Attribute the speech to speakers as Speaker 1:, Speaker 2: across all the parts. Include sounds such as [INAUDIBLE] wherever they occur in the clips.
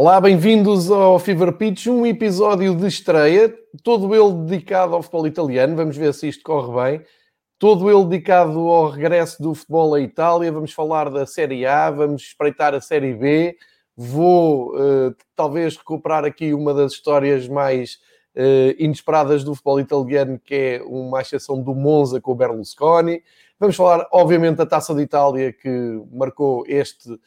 Speaker 1: Olá, bem-vindos ao Fever Pitch, um episódio de estreia, todo ele dedicado ao futebol italiano. Vamos ver se isto corre bem. Todo ele dedicado ao regresso do futebol à Itália. Vamos falar da Série A, vamos espreitar a Série B. Vou uh, talvez recuperar aqui uma das histórias mais uh, inesperadas do futebol italiano, que é uma exceção do Monza com o Berlusconi. Vamos falar, obviamente, da Taça de Itália, que marcou este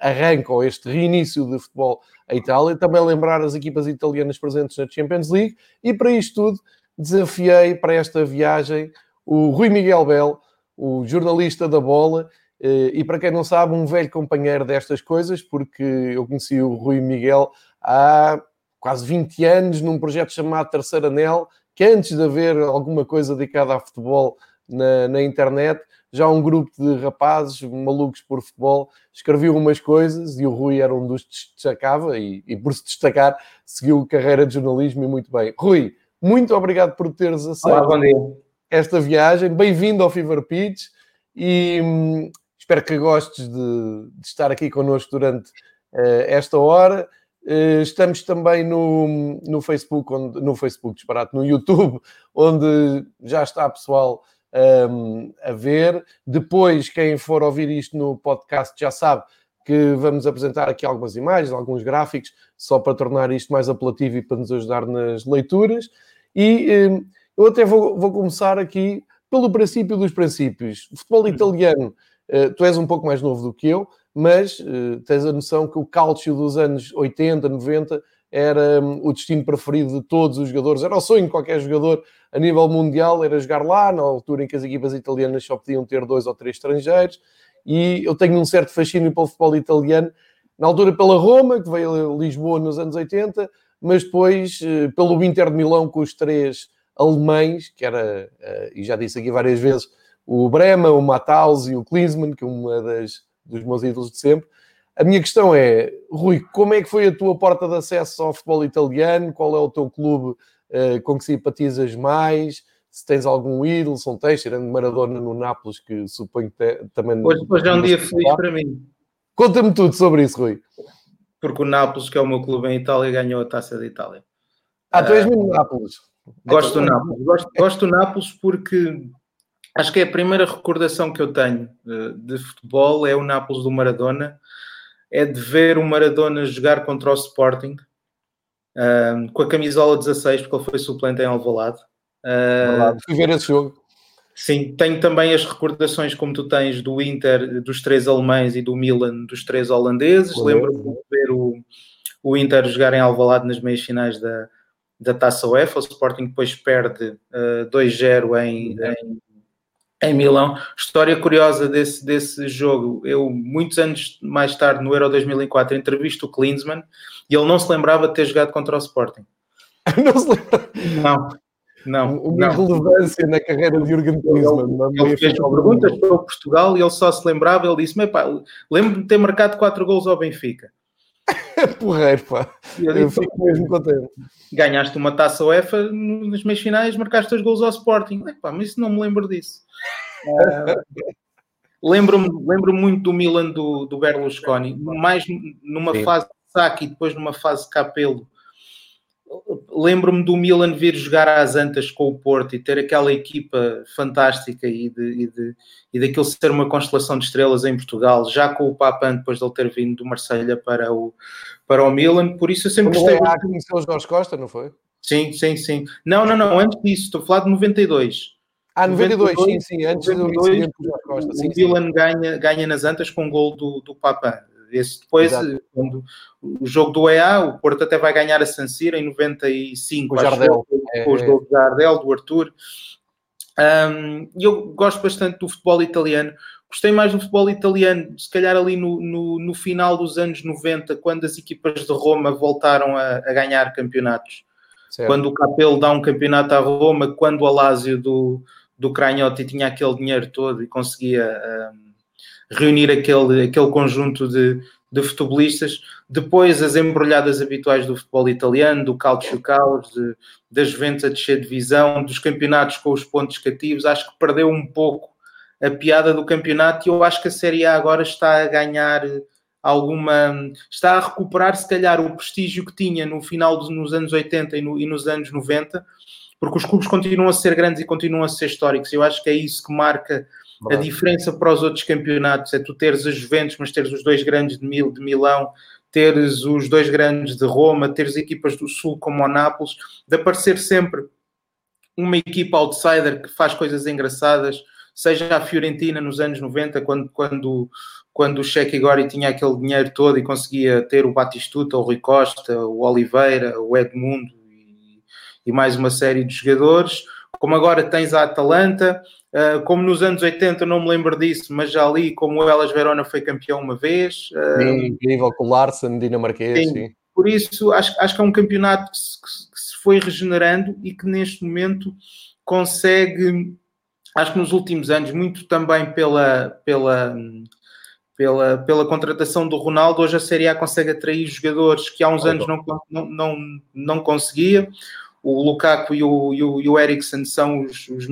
Speaker 1: arranque ou este reinício de futebol à Itália. Também lembrar as equipas italianas presentes na Champions League. E para isto tudo, desafiei para esta viagem o Rui Miguel Bel, o jornalista da bola. Uh, e para quem não sabe, um velho companheiro destas coisas, porque eu conheci o Rui Miguel há quase 20 anos num projeto chamado Terceiro Anel, que antes de haver alguma coisa dedicada a futebol na, na internet, já um grupo de rapazes malucos por futebol escreviam umas coisas e o Rui era um dos que destacava e, e, por se destacar seguiu carreira de jornalismo e muito bem. Rui, muito obrigado por teres aceito
Speaker 2: Olá,
Speaker 1: esta viagem. Bem-vindo ao Fever Pitch e hum, espero que gostes de, de, estar aqui connosco durante uh, esta hora. Uh, estamos também no, no Facebook, onde, no Facebook, disparate, no YouTube, onde já está pessoal um, a ver. Depois, quem for ouvir isto no podcast já sabe que vamos apresentar aqui algumas imagens, alguns gráficos, só para tornar isto mais apelativo e para nos ajudar nas leituras. E um, eu até vou, vou, começar aqui pelo princípio dos princípios. O futebol italiano, uh, tu és um pouco mais novo do que eu, mas uh, tens a noção que o cálcio dos anos 80, 90 era um, o destino preferido de todos os jogadores, era o sonho de qualquer jogador a nível mundial, era jogar lá, na altura em que as equipas italianas só podiam ter dois ou três estrangeiros, e eu tenho um certo fascínio pelo futebol italiano, na altura pela Roma, que veio a Lisboa nos anos 80, mas depois uh, pelo Inter de Milão com os três alemães, que era, uh, e já disse aqui várias vezes, o Brema, o Matthaus e o Klinsmann, que é uma das dos meus ídolos de sempre, a minha questão é, Rui, como é que foi a tua porta de acesso ao futebol italiano? Qual é o teu clube uh, com que simpatizas mais? Se tens algum ídolo, são tens, tirando Maradona no Nápoles, que suponho que também...
Speaker 2: Hoje, hoje é um dia feliz para mim.
Speaker 1: Conta-me tudo sobre isso, Rui.
Speaker 2: Porque o Nápoles, que é o meu clube em Itália, ganhou a Taça de Itália.
Speaker 1: Ah, tu és mesmo Nápoles?
Speaker 2: Gosto do Nápoles. Gosto, gosto do Nápoles porque acho que é a primeira recordação que eu tenho eh, de futebol é o Nápoles do Maradona é de ver o Maradona jogar contra o Sporting um, com a camisola 16, porque ele foi suplente em Alvalade.
Speaker 1: Uh, Fui ver esse jogo.
Speaker 2: Sim, tenho também as recordações, como tu tens, do Inter, dos três alemães e do Milan, dos três holandeses. Lembro-me de ver o, o Inter jogar em Alvalade nas meias finais da, da Taça UEFA. O Sporting depois perde uh, 2-0 em, em, em Milão. História curiosa desse, desse jogo. Eu, muitos anos mais tarde, no Euro 2004, entrevisto o Klinsmann e ele não se lembrava de ter jogado contra o Sporting. [LAUGHS]
Speaker 1: não se lembra?
Speaker 2: Não. Não,
Speaker 1: uma não. relevância na carreira de Jürgen Klinsmann.
Speaker 2: Ele, ele fez perguntas sobre Portugal e ele só se lembrava, ele disse, lembro-me de ter marcado 4 gols ao Benfica. [LAUGHS]
Speaker 1: Porreiro, pá. Eu, eu fico mesmo contente.
Speaker 2: Ganhaste uma taça UEFA nas meias finais, marcaste os gols ao Sporting. Epá, mas isso não me lembro disso. Uh, Lembro-me lembro muito do Milan do, do Berlusconi, mais numa Sim. fase de saque e depois numa fase de capelo. Lembro-me do Milan vir jogar às Antas com o Porto e ter aquela equipa fantástica e, de, e, de, e daquilo ser uma constelação de estrelas em Portugal, já com o Papan depois de ele ter vindo do Marselha para o, para o Milan. Por isso eu sempre
Speaker 1: Quando gostei. Conheceu o Jorge Costa, não foi?
Speaker 2: Sim, sim, sim. Não, não, não, antes disso, estou a falar de 92.
Speaker 1: Ah, 92, 92 sim, sim, antes 92, do
Speaker 2: Costa. Sim, o Milan ganha, ganha nas Antas com o gol do, do Papan. Esse depois, quando, o jogo do EA, o Porto até vai ganhar a San Siro em 95.
Speaker 1: O Jardel.
Speaker 2: Com é, os gols do Jardel, do Arthur. Um, eu gosto bastante do futebol italiano. Gostei mais do futebol italiano, se calhar ali no, no, no final dos anos 90, quando as equipas de Roma voltaram a, a ganhar campeonatos. Certo. Quando o Capello dá um campeonato à Roma, quando o Alásio do, do Cranhotti tinha aquele dinheiro todo e conseguia um, reunir aquele, aquele conjunto de, de futebolistas. Depois, as embrulhadas habituais do futebol italiano, do Calcio Caos, das Juventus a descer de divisão, dos campeonatos com os pontos cativos, acho que perdeu um pouco a piada do campeonato e eu acho que a Série A agora está a ganhar alguma. está a recuperar, se calhar, o prestígio que tinha no final dos nos anos 80 e, no, e nos anos 90, porque os clubes continuam a ser grandes e continuam a ser históricos. Eu acho que é isso que marca a diferença para os outros campeonatos. É tu teres as Juventus, mas teres os dois grandes de, Mil, de Milão, teres os dois grandes de Roma, teres equipas do Sul como o Nápoles, de aparecer sempre uma equipa outsider que faz coisas engraçadas, seja a Fiorentina nos anos 90, quando, quando, quando o Cheque Gori tinha aquele dinheiro todo e conseguia ter o Batistuta, o Rui Costa, o Oliveira, o Edmundo e, mais uma série de jogadores, como agora tens a Atalanta, Uh, como nos anos 80, não me lembro disso, mas já ali, como o Elas Verona foi campeão uma vez.
Speaker 1: Uh, incrível com o Larsen, dinamarquês. Sim. sim.
Speaker 2: Por isso, acho, acho que é um campeonato que se, que se foi regenerando e que neste momento consegue, acho que nos últimos anos, muito também pela, pela, pela, pela contratação do Ronaldo, hoje a Série A consegue atrair jogadores que há uns anos não, não, não, não conseguia o Lukaku e o, e o, e o Eriksen são os, os,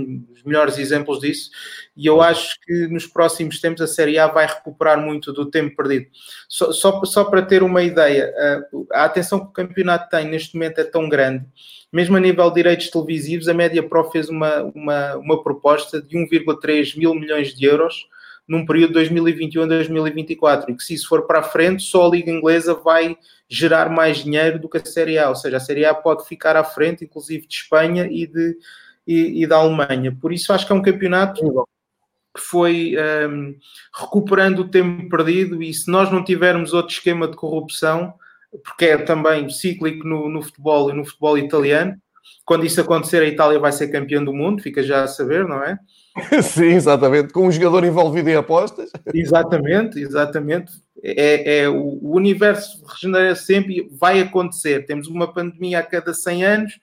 Speaker 2: melhores exemplos disso, e eu acho que nos próximos tempos a Série A vai recuperar muito do tempo perdido. Só, só, só para ter uma ideia, a, a atenção que o campeonato tem neste momento é tão grande, mesmo a nível de direitos televisivos, a Média Pro fez uma, uma, uma proposta de 1,3 mil milhões de euros num período de 2021 a 2024, e que se isso for para a frente, só a Liga Inglesa vai gerar mais dinheiro do que a Série A, ou seja, a Série A pode ficar à frente, inclusive de Espanha e, de, e, e da Alemanha. Por isso acho que é um campeonato que foi um, recuperando o tempo perdido e se nós não tivermos outro esquema de corrupção, porque é também cíclico no, no futebol e no futebol italiano, quando isso acontecer a Itália vai ser campeã do mundo, fica já a saber, não é? [LAUGHS]
Speaker 1: Sim, exatamente, com um jogador envolvido em apostas. [LAUGHS]
Speaker 2: Exatamente, exatamente. É, é o, o universo regenera sempre e vai acontecer. Temos uma pandemia a cada 100 anos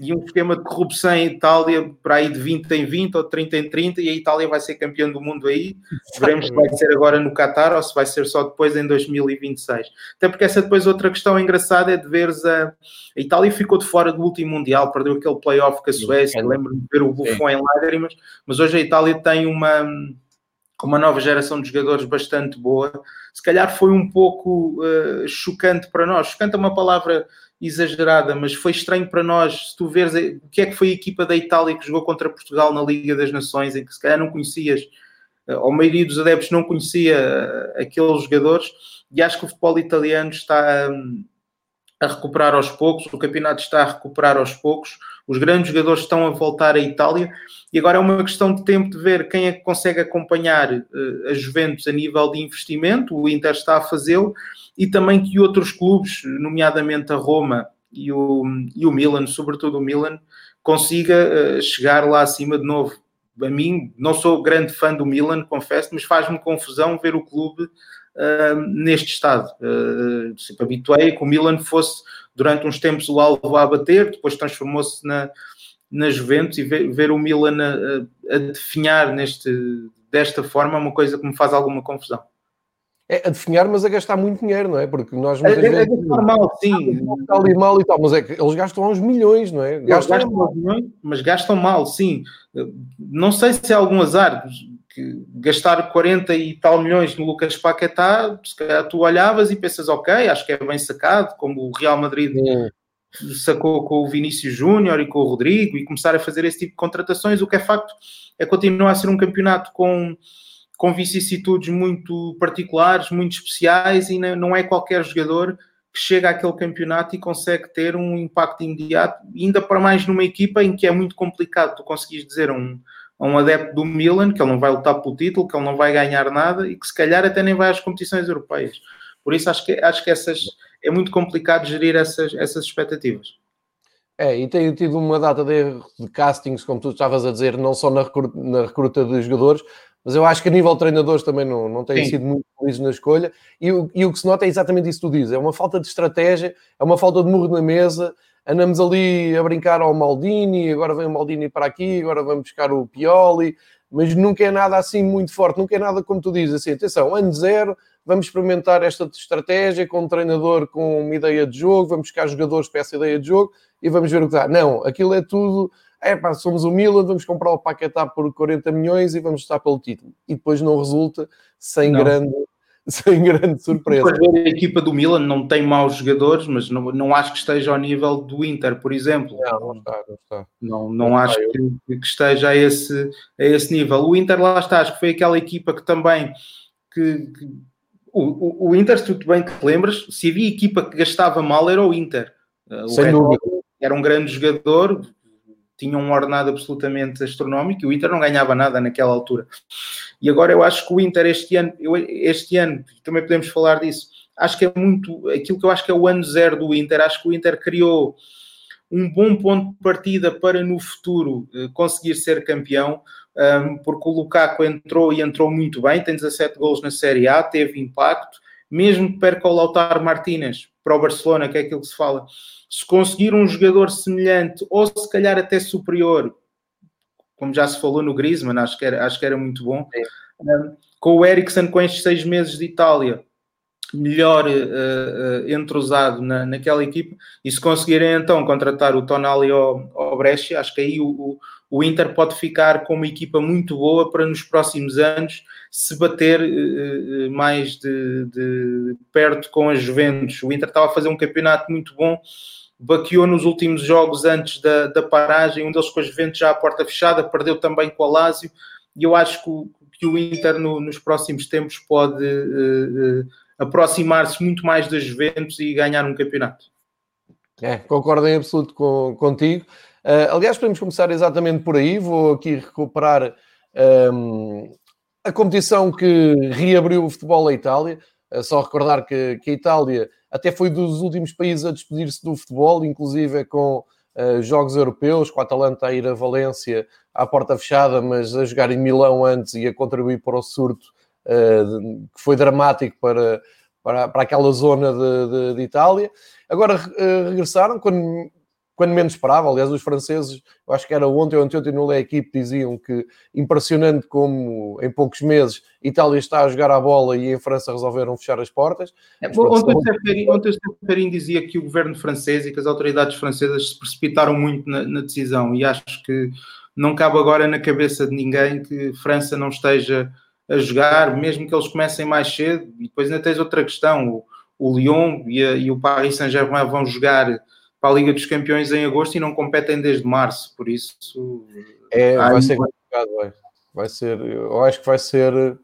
Speaker 2: e um esquema de corrupção em Itália para aí de 20 em 20 ou de 30 em 30 e a Itália vai ser campeã do mundo aí. Veremos se vai ser agora no Qatar ou se vai ser só depois em 2026. Até porque essa depois outra questão engraçada é de veres a... a Itália ficou de fora do último Mundial, perdeu aquele playoff com a Suécia, lembro-me de ver o Buffon em lágrimas, mas hoje a Itália tem uma uma nova geração de jogadores bastante boa. Se calhar foi um pouco uh, chocante para nós. Chocante é uma palavra exagerada, mas foi estranho para nós, se tu veres o que é que foi a equipa da Itália que jogou contra Portugal na Liga das Nações, em que se calhar não conhecias, eh, a maioria dos adeptos não conhecia eh, aqueles jogadores, e acho que o futebol italiano está hum, a recuperar aos poucos, o campeonato está a recuperar aos poucos, os grandes jogadores estão a voltar à Itália e agora é uma questão de tempo de ver quem é que consegue acompanhar uh, a Juventus a nível de investimento, o Inter está a fazê-lo, e também que outros clubes, nomeadamente a Roma e o, e o Milan, sobretudo o Milan, consiga uh, chegar lá acima de novo. A mim, não sou grande fã do Milan, confesso, mas faz-me confusão ver o clube uh, neste estado. Uh, sempre habituei que o Milan fosse durante uns tempos o alvo a bater, depois transformou-se na, na Juventus e ver, ver o Milan a, a, definhar neste, desta forma é uma coisa que me faz alguma confusão.
Speaker 1: É a definhar, mas a gastar muito dinheiro, não é? Porque nós muitas
Speaker 2: é, vezes... É gastar mal, sim.
Speaker 1: Tal e mal e tal, mas é que eles gastam uns milhões, não é?
Speaker 2: Gastam, gastam mal. milhões, mas gastam mal, sim. Não sei se é algum azar, que gastar 40 e tal milhões no Lucas Paquetá, se calhar tu olhavas e pensas, ok, acho que é bem sacado, como o Real Madrid sacou com o Vinícius Júnior e com o Rodrigo e começar a fazer esse tipo de contratações, o que é facto é continuar a ser um campeonato com, com vicissitudes muito particulares, muito especiais e não é qualquer jogador que chega àquele campeonato e consegue ter um impacto imediato, ainda para mais numa equipa em que é muito complicado tu conseguires dizer a um, a um adepto do Milan que ele não vai lutar pelo título, que ele não vai ganhar nada e que se calhar até nem vai às competições europeias. Por isso acho que, acho que essas, é muito complicado gerir essas, essas expectativas.
Speaker 1: É, e tem tido uma data de, de castings, como tu estavas a dizer, não só na recruta, na recruta de jogadores, mas eu acho que a nível de treinadores também não, não têm Sim. sido muito felizes na escolha. E, e, o que se nota é exatamente isso que tu dizes: é uma falta de estratégia, é uma falta de murro na mesa, andamos ali a brincar ao Maldini, agora vem o Maldini para aqui, agora vamos buscar o Pioli, mas nunca é nada assim muito forte, nunca é nada como tu dizes, assim, atenção, ano zero, vamos experimentar esta estratégia com um treinador com uma ideia de jogo, vamos buscar jogadores para essa ideia de jogo e vamos ver o que dá. Não, aquilo é tudo, é pá, somos o Milan, vamos comprar o Paquetá por 40 milhões e vamos estar pelo título. E depois não resulta sem, grande, [LAUGHS] sem grande surpresa.
Speaker 2: A equipa do Milan não tem maus jogadores, mas não, não acho que esteja ao nível do Inter, por exemplo.
Speaker 1: Não, não está, não está.
Speaker 2: Não, não, não acho que, que, esteja a esse, a esse nível. O Inter, lá está, acho que foi aquela equipa que também. Que, que o, o, o, Inter, se tu bem te lembras, se havia equipa que gastava mal, era o Inter.
Speaker 1: O Sem dúvida.
Speaker 2: Era um grande jogador, tinha um ordenado absolutamente astronómico e o Inter não ganhava nada naquela altura. E agora eu acho que o Inter este ano, eu, este ano, também podemos falar disso, acho que é muito aquilo que eu acho que é o ano zero do Inter. Acho que o Inter criou um bom ponto de partida para no futuro eh, conseguir ser campeão, porque o Lukaku entrou e entrou muito bem, tem 17 gols na Série A, teve impacto, mesmo que perca o Lautaro Martínez para o Barcelona, que é aquilo que se fala, se conseguir um jogador semelhante ou se calhar até superior, como já se falou no Griezmann, acho que era, acho que era muito bom, um, com o Eriksen com estes seis meses de Itália, melhor uh, uh, entrosado na, naquela equipa, e se conseguirem então contratar o Tonali ao, ao Brescia, acho que aí o, o, o Inter pode ficar com uma equipa muito boa para nos próximos anos se bater uh, mais de, de, perto com as Juventus. O Inter estava a fazer um campeonato muito bom, baqueou nos últimos jogos antes da, da paragem, um deles com as Juventus já à porta fechada, perdeu também com o Lazio, e eu acho que o, que o Inter no, nos próximos tempos pode uh, uh, aproximar-se muito mais das Juventus e ganhar um campeonato.
Speaker 1: É, concordo em absoluto com, contigo. Uh, aliás, podemos começar exatamente por aí. Vou aqui recuperar um, ehm, a competição que reabriu o futebol à Itália. Uh, só recordar que, que, a Itália até foi dos últimos países a despedir-se do futebol, inclusive com uh, jogos europeus, com a Atalanta a ir a Valência à porta fechada, mas a jogar em Milão antes e a contribuir para o surto, que foi dramático para, para, para aquela zona de, de, de Itália. Agora regressaram, quando quando menos esperava. Aliás, os franceses, eu acho que era ontem ou ontem no Le Equipe, diziam que impressionante como em poucos meses Itália está a jogar a bola e em França resolveram fechar as portas.
Speaker 2: É, ontem, ontem o Stefanin dizia que o governo francês e que as autoridades francesas se precipitaram muito na, na decisão e acho que não cabe agora na cabeça de ninguém que França não esteja a jogar, mesmo que eles comecem mais cedo. E depois ainda tens outra questão: o, o Lyon e, a, e o Paris Saint-Germain vão jogar para a Liga dos Campeões em agosto e não competem desde março, por isso
Speaker 1: é, vai ser complicado, vai. vai ser, eu acho que vai ser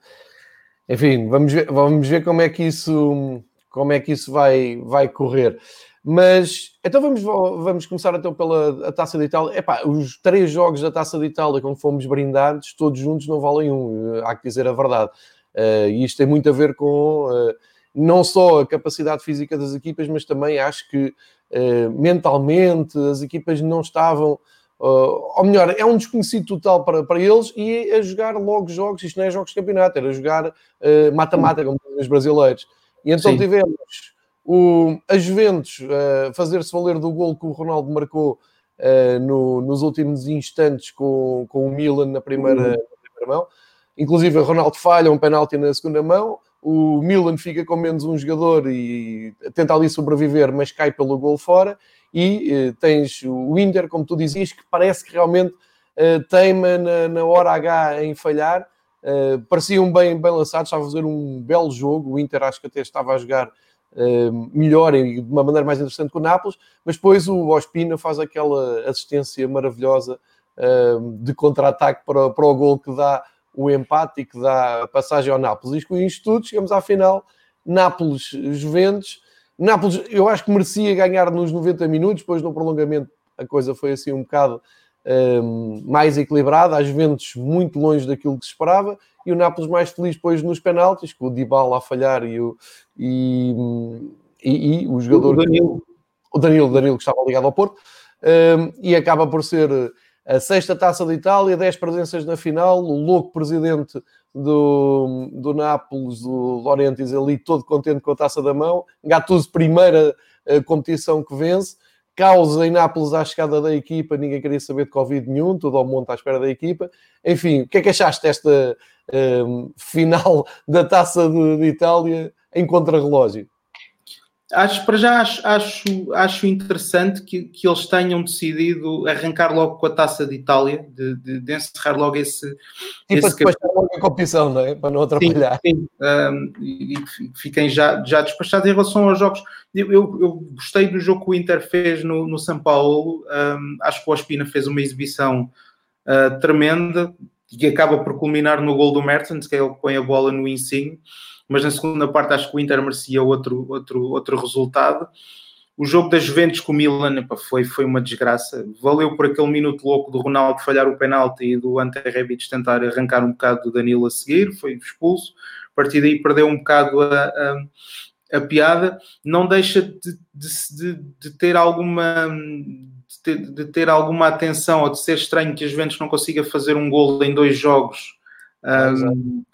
Speaker 1: enfim, vamos ver, vamos ver como é que isso como é que isso vai, vai correr. Mas então vamos, vamos começar então pela a Taça de Itália. Epá, os três jogos da Taça de Itália, como fomos brindados, todos juntos não valem um, há que dizer a verdade. Uh, e isto tem muito a ver com uh, não só a capacidade física das equipas, mas também acho que mentalmente as equipas não estavam, uh, ou melhor, é um desconhecido total para, para eles e a jogar logo jogos, isto não é jogos de campeonato, era jogar uh, mata-mata, como dizem os brasileiros. E então Sim. tivemos o, a Juventus uh, fazer-se valer do gol que o Ronaldo marcou no, nos últimos instantes com, com o Milan na primeira, uhum. na primeira mão. Inclusive, o Ronaldo falha um penalti na segunda mão o Milan fica com menos um jogador e tenta ali sobreviver, mas cai pelo gol fora. E eh, tens o Inter, como tu dizias, que parece que realmente eh, teima na, na, hora H em falhar. Eh, pareciam bem, bem lançados, estava a fazer um belo jogo. O Inter acho que até estava a jogar eh, melhor e de uma maneira mais interessante que o Nápoles, mas depois o Ospina faz aquela assistência maravilhosa de contra-ataque para, para o gol que dá o empate e que dá passagem ao Nápoles. E com isto tudo, chegamos à final, Nápoles-Juventus. Nápoles, eu acho que merecia ganhar nos 90 minutos, depois no prolongamento a coisa foi assim um bocado um, mais equilibrada, a Juventus muito longe daquilo que se esperava, e o Nápoles mais feliz depois nos penaltis, com o Dybala a falhar e o, e, e, e o jogador... O Danilo. O Danilo, Danilo que estava ligado ao Porto, um, e acaba por ser a sexta taça de Itália, 10 presenças na final, o louco presidente do, do Nápoles, do Laurentiis, ali todo contente com a taça da mão, Gattuso, primeira uh, competição que vence, causa em Nápoles à chegada da equipa, ninguém queria saber de Covid nenhum, tudo ao monte à espera da equipa. Enfim, o que é que achaste desta uh, final da taça de, de Itália em contrarrelógio?
Speaker 2: Acho, para já acho, acho, acho interessante que, que eles tenham decidido arrancar logo com a taça de Itália, de, de, de encerrar logo esse.
Speaker 1: E esse para depois logo a competição, não é? Para não atrapalhar.
Speaker 2: Sim, sim. Um, e, e fiquem já, já despachados em relação aos jogos. Eu, eu, eu, gostei do jogo que o Inter fez no, no São Paulo. Um, acho que o Ospina fez uma exibição uh, tremenda que acaba por culminar no gol do Mertens, que é ele que põe a bola no Insigne mas na segunda parte acho que o Inter merecia outro, outro, outro resultado. O jogo da Juventus com o Milan foi, foi uma desgraça. Valeu por aquele minuto louco do Ronaldo falhar o penalti e do Ante Rebic tentar arrancar um bocado do Danilo a seguir, foi expulso. A partir daí perdeu um bocado a, a, a piada. Não deixa de, de, de, de ter alguma de ter, de ter, alguma atenção ou de ser estranho que a Juventus não consiga fazer um gol em dois jogos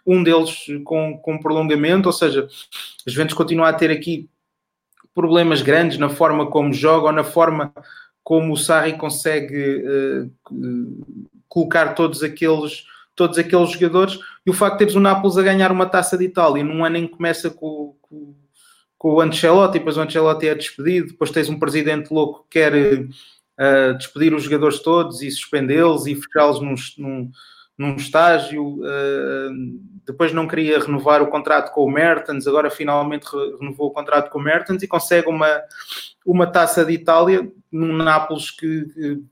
Speaker 2: um, deles com, com prolongamento, ou seja, a Juventus continua a ter aqui problemas grandes na forma como joga ou na forma como o Sarri consegue uh, colocar todos aqueles, todos aqueles jogadores. E o facto de teres o Nápoles a ganhar uma taça de Itália num ano em que começa com, com, com o Ancelotti, depois o Ancelotti é despedido, depois tens um presidente louco que quer uh, despedir os jogadores todos e suspendê-los e fechá-los num, num num estágio, uh, depois não queria renovar o contrato com o Mertens, agora finalmente renovou o contrato com o Mertens e consegue uma, uma taça de Itália num Nápoles que, que,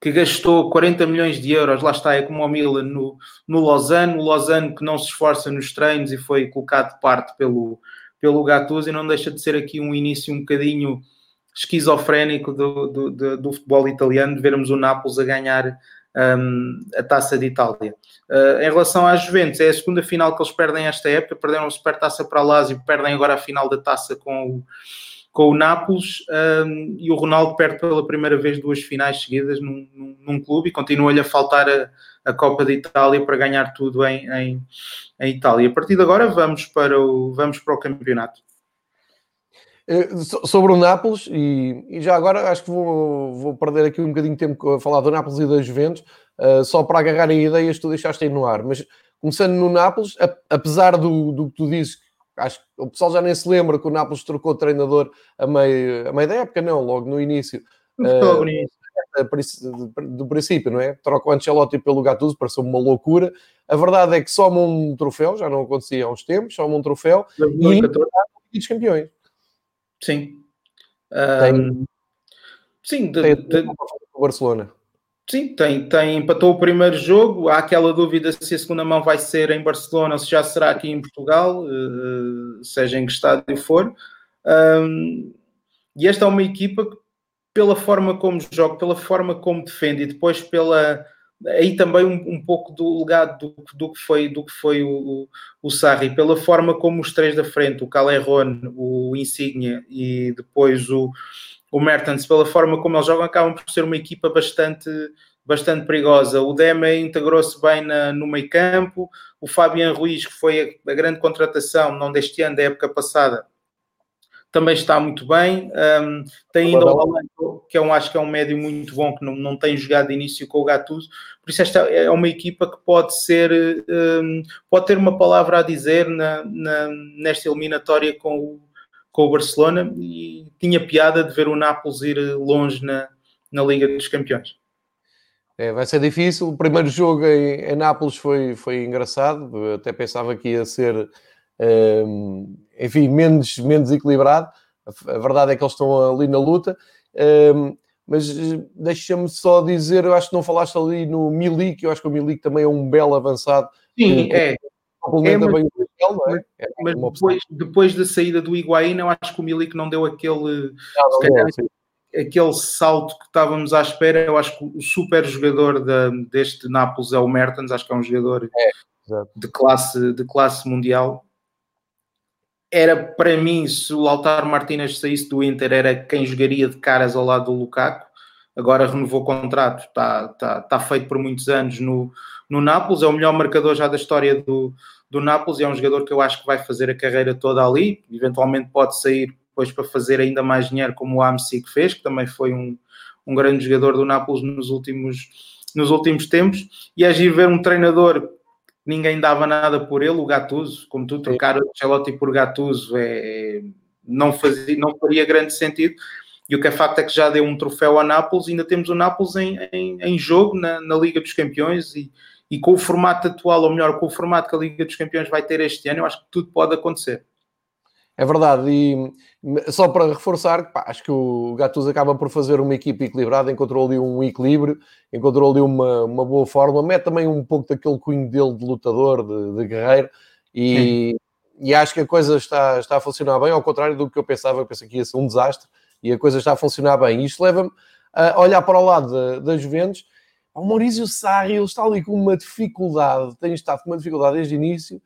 Speaker 2: que, gastou 40 milhões de euros, lá está, é como o Milan no, no Lausanne, o Lausanne que não se esforça nos treinos e foi colocado de parte pelo, pelo Gattuso e não deixa de ser aqui um início um bocadinho esquizofrénico do, do, do, do futebol italiano, de vermos o Nápoles a ganhar um, a Taça de Itália. Uh, em relação às Juventus, é a segunda final que eles perdem esta época, perderam a Supertaça para a Lazio, perdem agora a final da Taça com o, com o Nápoles um, e o Ronaldo perde pela primeira vez duas finais seguidas num, num, num clube e continua-lhe a faltar a, a, Copa de Itália para ganhar tudo em, em, em Itália. A partir de agora vamos para o, vamos para o campeonato.
Speaker 1: Eh, sobre o Nápoles, e, e, já agora acho que vou, vou, perder aqui um bocadinho de tempo a falar do Nápoles e das Juventus, uh, só para agarrar ideias que tu deixaste aí no ar. Mas começando no Nápoles, apesar do, do que tu dizes, acho que o pessoal já nem se lembra que o Nápoles trocou de treinador a meio, a meio da época, não, logo no início. Uh, do princípio, não é? Troca o Ancelotti pelo Gattuso, pareceu uma loucura. A verdade é que soma um troféu, já não acontecia há uns tempos, soma um troféu e, e campeões.
Speaker 2: Sim. Um, sim, de, de,
Speaker 1: o Barcelona.
Speaker 2: Sim, tem, tem, empatou o primeiro jogo. Há aquela dúvida se a segunda mão vai ser em Barcelona ou se já será aqui em Portugal, uh, seja em que estádio for. Um, e esta é uma equipa que, pela forma como joga, pela forma como defende e depois pela aí também um, um pouco do legado do, do, que foi, do que foi o, o Sarri, pela forma como os três da frente, o Calerron, o Insigne e depois o, o Mertens, pela forma como eles jogam, acabam por ser uma equipa bastante, bastante perigosa. O Deme integrou-se bem na, no meio campo, o Fabian Ruiz, que foi a, a grande contratação, não deste ano, da época passada, também está muito bem. Um, tem ainda o que é um, acho que é um médio muito bom, que não, não tem jogado de início com o Gattuso. Por isso esta é uma equipa que pode ser, um, pode ter uma palavra a dizer na, na, nesta eliminatória com o, com o Barcelona e tinha piada de ver o Nápoles ir longe na, na Liga dos Campeões.
Speaker 1: É, vai ser difícil. O primeiro jogo em, em Nápoles foi, foi engraçado. Eu até pensava que ia ser enfim, menos, menos equilibrado. A, verdade é que eles estão ali na luta. Mas deixa-me só dizer, eu acho que não falaste ali no Milik, eu acho que o Milik também é um belo avançado.
Speaker 2: Sim, é. É, mas, bem o Miguel, é? É mas depois, depois da saída do Higuaín, eu acho que o Milik não deu aquele, não, não calhar, aquele salto que estávamos à espera. Eu acho que o super jogador da, deste Nápoles é o Mertens, acho que é um jogador é, de, classe, de classe mundial era para mim, se o Lautaro Martínez saísse do Inter, era quem jogaria de caras ao lado do Lukaku. Agora renovou o contrato, está, está, está feito por muitos anos no, no Nápoles. É o melhor marcador já da história do, do Nápoles. É um jogador que eu acho que vai fazer a carreira toda ali. Eventualmente pode sair depois para fazer ainda mais dinheiro, como o Amsi que fez, que também foi um, um grande jogador do Nápoles nos últimos, nos últimos tempos. E agir ver um treinador ninguém dava nada por ele, o Gattuso, como tu trocar o Ancelotti por Gattuso é, não, fazia, não faria grande sentido. E o que é facto é que já deu um troféu a Nápoles, ainda temos o Nápoles em, em, em jogo na, na, Liga dos Campeões e, e com o formato atual, ou melhor, com o formato que a Liga dos Campeões vai ter este ano, eu acho que tudo pode acontecer.
Speaker 1: É verdade, e só para reforçar, pá, acho que o Gattuso acaba por fazer uma equipe equilibrada, encontrou ali um equilíbrio, encontrou ali uma, uma boa forma, mete também um pouco daquele cunho dele de lutador, de, de guerreiro, e, e, acho que a coisa está, está a funcionar bem, ao contrário do que eu pensava, eu pensei que ia ser um desastre, e a coisa está a funcionar bem. E isto leva-me a olhar para o lado da, da Juventus, o Maurício Sarri, ele está ali com uma dificuldade, tem estado com uma dificuldade desde o início,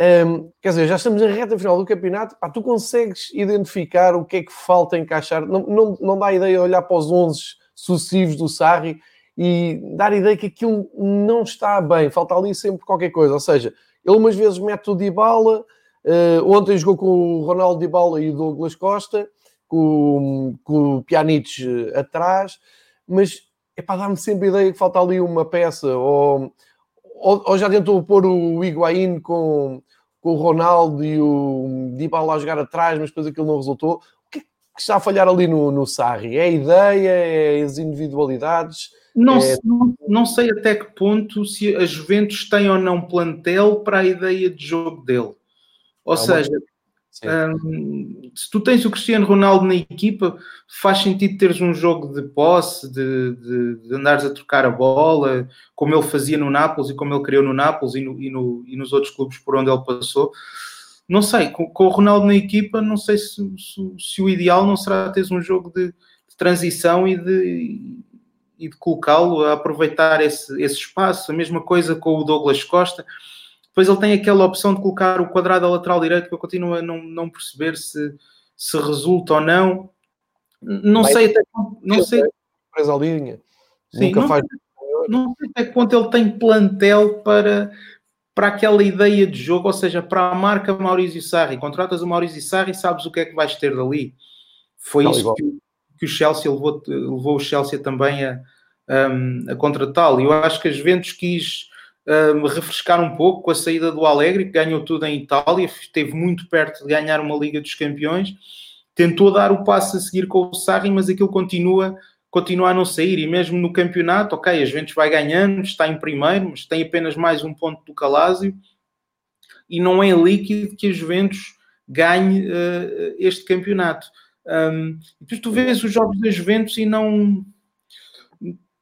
Speaker 1: um, quer dizer, já estamos na reta final do campeonato. Pá, tu consegues identificar o que é que falta encaixar? Não, não, não dá ideia de olhar para os 11 sucessivos do Sarri e dar ideia que aquilo não está bem. Falta ali sempre qualquer coisa. Ou seja, ele umas vezes mete o Dybala. Uh, ontem jogou com o Ronaldo Dybala e o Douglas Costa, com, com o Pjanic atrás, mas é para dar-me sempre a ideia que falta ali uma peça ou ou, ou já tentou pôr o Higuaín com, com o Ronaldo e o Dybala a jogar atrás, mas depois aquilo não resultou. O que, é que está a falhar ali no, no Sarri? É a ideia? É as individualidades?
Speaker 2: Não,
Speaker 1: é...
Speaker 2: não, não, sei até que ponto se a Juventus tem ou não plantel para a ideia de jogo dele. Ou seja, se tu tens o Cristiano Ronaldo na equipa, faz sentido teres um jogo de posse, de, de, de, andares a trocar a bola, como ele fazia no Nápoles e como ele criou no Nápoles e, no, e, no, e nos outros clubes por onde ele passou. Não sei, com, com o Ronaldo na equipa, não sei se, se, se, o ideal não será teres um jogo de, de transição e de, e de colocá-lo a aproveitar esse, esse espaço. A mesma coisa com o Douglas Costa depois ele tem aquela opção de colocar o quadrado a lateral direito que eu continuo a não, não perceber se, se resulta ou não. Não sei até não sei.
Speaker 1: Presa a linha.
Speaker 2: Sim, Nunca não, faz. Não sei até que ponto ele tem plantel para, para aquela ideia de jogo, ou seja, para a marca Maurício Sarri. Contratas o Maurício Sarri e sabes o que é que vais ter dali. Foi não, isso que, que, o Chelsea levou, levou o Chelsea também a, a, a contratá-lo. Eu acho que as Juventus quis refrescar um pouco com a saída do Alegre, que ganhou tudo em Itália, esteve muito perto de ganhar uma Liga dos Campeões, tentou dar o passo a seguir com o Sarri, mas aquilo continua, continua a não sair, e mesmo no campeonato, ok, a Juventus vai ganhando, está em primeiro, mas tem apenas mais um ponto do Calásio, e não é líquido que a Juventus ganhe uh, este campeonato. Um, depois tu vês os jogos da Juventus e não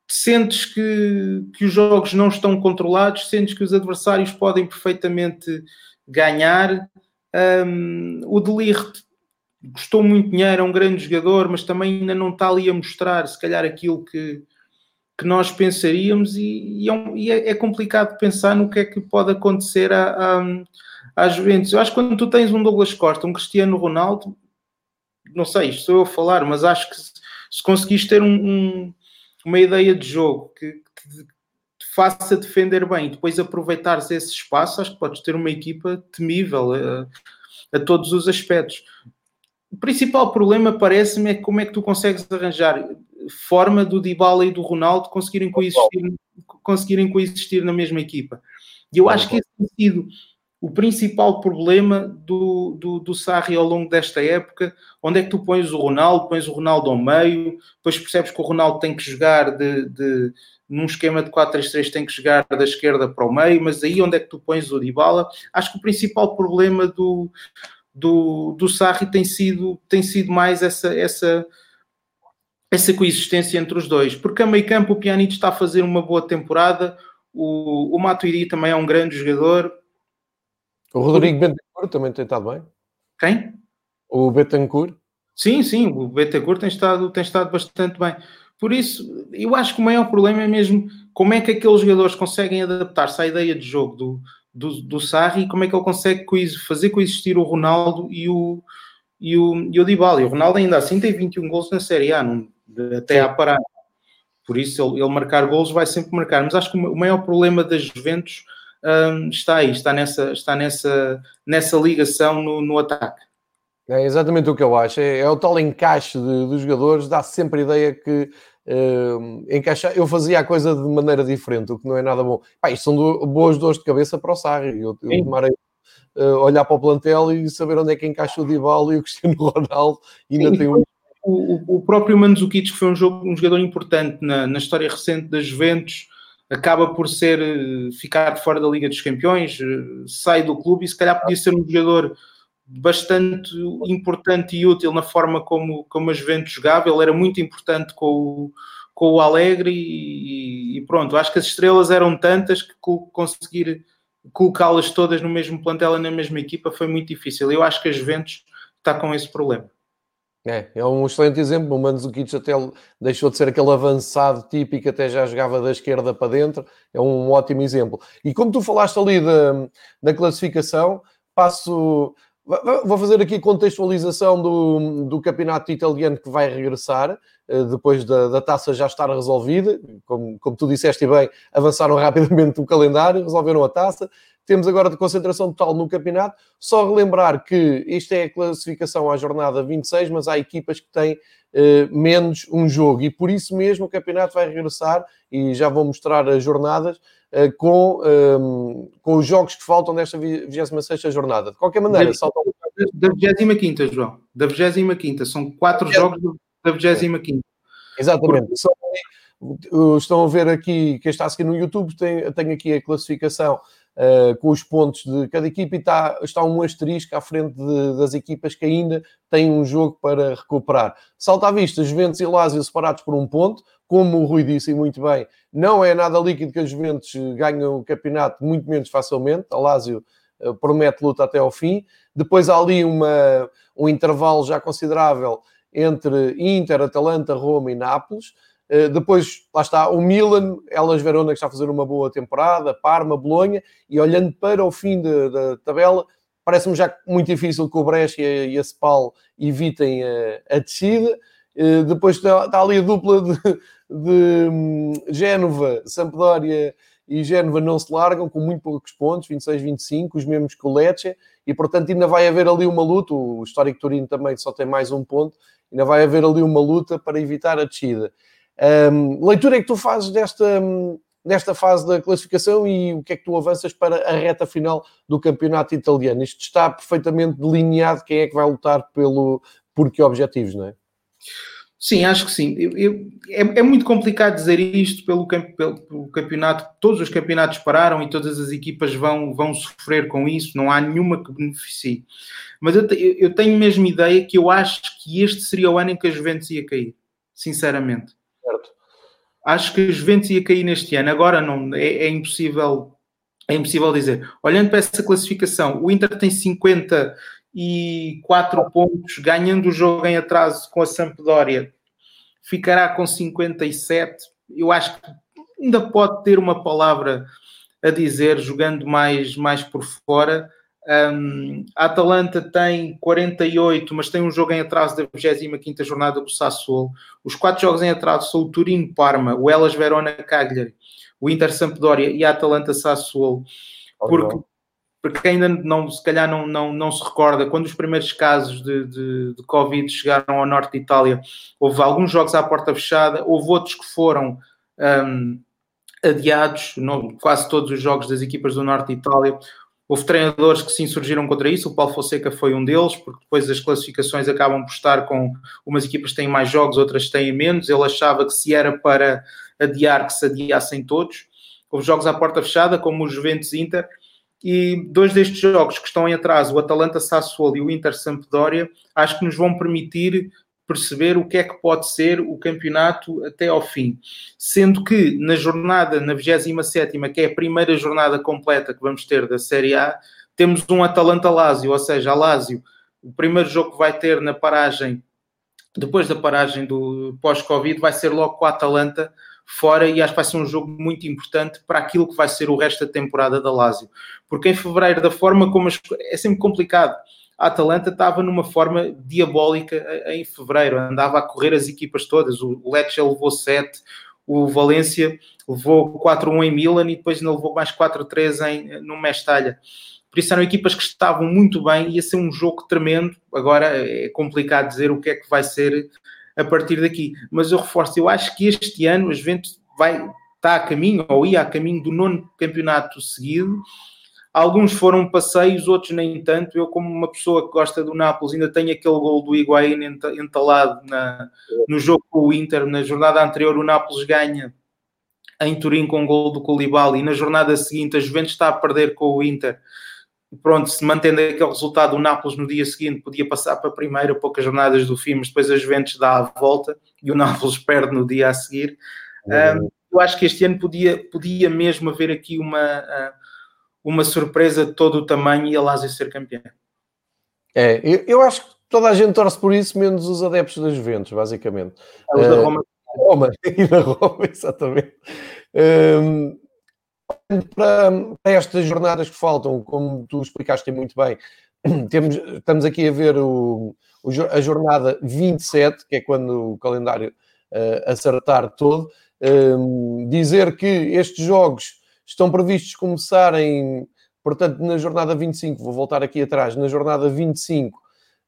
Speaker 2: sentes que, que os jogos não estão controlados, sentes que os adversários podem perfeitamente ganhar. Um, o Delirte custou muito dinheiro, é um grande jogador, mas também ainda não está ali a mostrar, se calhar, aquilo que, que nós pensaríamos, e, e, é, e é, é, complicado pensar no que é que pode acontecer à, à, à Juventus. Eu acho que quando tu tens um Douglas Costa, um Cristiano Ronaldo, não sei, estou eu a falar, mas acho que se, se conseguis ter um, um uma ideia de jogo que, que te faça defender bem e depois aproveitares esse espaço, acho que podes ter uma equipa temível a, a todos os aspectos. O principal problema, parece-me, é como é que tu consegues arranjar forma do Dybala e do Ronaldo conseguirem coexistir, conseguirem coexistir na mesma equipa. E eu acho que esse tem sido o principal problema do, do, do Sarri ao longo desta época, onde é que tu pões o Ronaldo, pões o Ronaldo ao meio, depois percebes que o Ronaldo tem que jogar de, de num esquema de 4-3-3 tem que jogar da esquerda para o meio, mas aí onde é que tu pões o Dybala? Acho que o principal problema do, do, do Sarri tem sido, tem sido mais essa, essa, essa coexistência entre os dois, porque a meio campo o Pjanic está a fazer uma boa temporada, o, o Matuidi também é um grande jogador,
Speaker 1: o Rodrigo Betancourt também tem estado bem.
Speaker 2: Quem?
Speaker 1: O Betancourt.
Speaker 2: Sim, sim, o Betancourt tem estado, tem estado bastante bem. Por isso, eu acho que o maior problema é mesmo como é que aqueles jogadores conseguem adaptar-se à ideia de jogo do, do, do Sarri e como é que ele consegue fazer coexistir o Ronaldo e o, e o, e o Dybala. E o Ronaldo ainda assim tem 21 gols na Série A, não, até à parada. Por isso, ele, ele marcar gols vai sempre marcar. Mas acho que o maior problema das Juventus um, está aí, está nessa, está nessa, nessa ligação no, no ataque.
Speaker 1: É exatamente o que eu acho. É, é o tal encaixe de, dos jogadores, dá sempre a ideia que uh, encaixar. Eu fazia a coisa de maneira diferente, o que não é nada bom. Pá, isto são do, boas dores de cabeça para o Sarri. Eu, eu tomarei, uh, olhar para o plantel e saber onde é que encaixa o Dybala e o Cristiano [LAUGHS] Ronaldo. Ainda
Speaker 2: Sim,
Speaker 1: tem um...
Speaker 2: o, o próprio Mandzukic, que foi um, jogo, um jogador importante na, na história recente das Juventus, acaba por ser eh, ficar fora da Liga dos Campeões, eh, sai do clube e se calhar podia ser um jogador bastante importante e útil na forma como, como a Juventus jogava. Ele era muito importante com o, com o Alegre e, e pronto, acho que as estrelas eram tantas que conseguir colocá-las todas no mesmo plantel e na mesma equipa foi muito difícil. Eu acho que a Juventus está com esse problema.
Speaker 1: É, é um excelente exemplo. O Mandzukic até deixou de ser aquele avançado típico, até já jogava da esquerda para dentro. É um ótimo exemplo. E como tu falaste ali da, da classificação, passo. Vou fazer aqui contextualização do, do campeonato italiano que vai regressar eh, depois da, da taça já estar resolvida. Como, como tu disseste bem, avançaram [LAUGHS] rapidamente o calendário, resolveram a taça temos agora de concentração total no campeonato. Só relembrar que isto é a classificação à jornada 26, mas há equipas que têm eh, menos um jogo e por isso mesmo o campeonato vai regressar e já vou mostrar as jornadas eh, com, ehm, com os jogos que faltam desta 26 jornada. De qualquer maneira, saltam.
Speaker 2: Da 25, João. Da 25, são quatro é. jogos da 25.
Speaker 1: Exatamente. Estão a ver aqui, quem está a seguir no YouTube, tem, tem aqui a classificação uh, com os pontos de cada equipa e está, está um asterisco à frente de, das equipas que ainda têm um jogo para recuperar. Salta à vista, Juventus e Lazio separados por um ponto, como o Rui disse muito bem, não é nada líquido que a Juventus ganhe o campeonato, muito menos facilmente. A Lazio uh, promete luta até ao fim. Depois há ali uma, um intervalo já considerável entre Inter, Atalanta, Roma e Nápoles. Eh, depois, lá está, o Milan, Elas Verona que está a fazer uma boa temporada, Parma, Bolonha, e olhando para o fim da tabela, parece-me já muito difícil que o Brescia e a Spal evitem a, a descida. Uh, depois está, está, ali a dupla de, de um, Génova, Sampdoria e Génova não se largam com muito poucos pontos, 26, 25, os mesmos que o Lecce, e portanto ainda vai haver ali uma luta. O Histórico Turino também só tem mais um ponto, ainda vai haver ali uma luta para evitar a descida. Um, leitura é que tu fazes desta, desta fase da classificação e o que é que tu avanças para a reta final do campeonato italiano? Isto está perfeitamente delineado quem é que vai lutar pelo, por que objetivos, não é?
Speaker 2: Sim, acho que sim. Eu, eu, é, é, muito complicado dizer isto pelo, pelo, pelo, campeonato. Todos os campeonatos pararam e todas as equipas vão, vão sofrer com isso. Não há nenhuma que beneficie. Mas eu, eu tenho mesmo ideia que eu acho que este seria o ano em que a Juventus ia cair. Sinceramente. Acho que a Juventus ia cair neste ano. Agora não, é, é, impossível, é impossível dizer. Olhando para essa classificação, o Inter tem 54 pontos, ganhando o jogo em atraso com a Sampdoria, ficará com 57. Eu acho que ainda pode ter uma palavra a dizer, jogando mais, mais por fora. Um, a Atalanta tem 48, mas tem um jogo em atraso da 25 jornada do Sassuolo. Os quatro jogos em atraso são o Turino-Parma, o Elas Verona-Cagliari, o Inter-Sampdoria e a Atalanta-Sassuolo. Porque, porque ainda não, se calhar não, não, não se recorda, quando os primeiros casos de, de, de Covid chegaram ao norte de Itália, houve alguns jogos à porta fechada, houve outros que foram um, adiados, não, quase todos os jogos das equipas do norte de Itália Houve treinadores que se insurgiram contra isso, o Paulo Fonseca foi um deles, porque depois as classificações acabam por estar com umas equipas têm mais jogos, outras têm menos. Ele achava que se era para adiar, que se adiassem todos. Houve jogos à porta fechada, como o Juventus Inter, e dois destes jogos que estão em atraso, o Atalanta Sassuolo e o Inter Sampdoria, acho que nos vão permitir perceber o que é que pode ser o campeonato até ao fim. Sendo que na jornada, na 27, que é a primeira jornada completa que vamos ter da Série A, temos um Atalanta-Lásio, ou seja, a Lásio, o primeiro jogo que vai ter na paragem, depois da paragem do pós-Covid, vai ser logo com a Atalanta fora e acho que vai ser um jogo muito importante para aquilo que vai ser o resto da temporada da Lásio. Porque em fevereiro, da forma como as, é sempre complicado, a Atalanta estava numa forma diabólica em fevereiro, andava a correr as equipas todas. O Lecce levou 7, o Valência levou 4-1 em Milan e depois ainda levou mais 4-3 no Mestalha. Por isso eram equipas que estavam muito bem, ia ser um jogo tremendo. Agora é complicado dizer o que é que vai ser a partir daqui. Mas eu reforço, eu acho que este ano a Juventus vai, está a caminho, ou ia a caminho do nono campeonato seguido Alguns foram passeios, outros nem tanto. Eu, como uma pessoa que gosta do Nápoles, ainda tenho aquele gol do Higuaín entalado na, no jogo com o Inter. Na jornada anterior, o Nápoles ganha em Turim com o gol do Koulibaly. E na jornada seguinte, a Juventus está a perder com o Inter. Pronto, se mantendo aquele resultado, o Nápoles no dia seguinte podia passar para a primeira, poucas jornadas do fim, mas depois a Juventus dá a volta e o Nápoles [LAUGHS] perde no dia a seguir. Uhum. Um, eu acho que este ano podia, podia mesmo haver aqui uma, uma surpresa de todo o tamanho e a Lazio ser campeã.
Speaker 1: É, eu, eu, acho que toda a gente torce por isso, menos os adeptos das Juventus, basicamente.
Speaker 2: Os uh, da Roma.
Speaker 1: Roma [LAUGHS] e da Roma, exatamente. Um, para, para, estas jornadas que faltam, como tu explicaste muito bem, [CLEARS THROAT] temos, estamos aqui a ver o, o, a jornada 27, que é quando o calendário uh, acertar todo. Um, dizer que estes jogos estão previstos começarem, portanto, na jornada 25, vou voltar aqui atrás, na jornada 25, uh,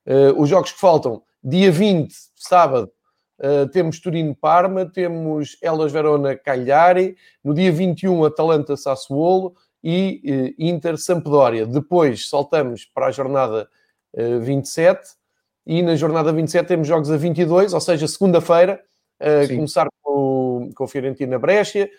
Speaker 1: eh, os jogos que faltam, dia 20, sábado, uh, temos Turino-Parma, temos Elas Verona-Cagliari, no dia 21, Atalanta-Sassuolo e uh, Inter-Sampdoria. Depois saltamos para a jornada uh, 27 e na jornada 27 temos jogos a 22, ou seja, segunda-feira, começar com, com Fiorentina Brescia, eh,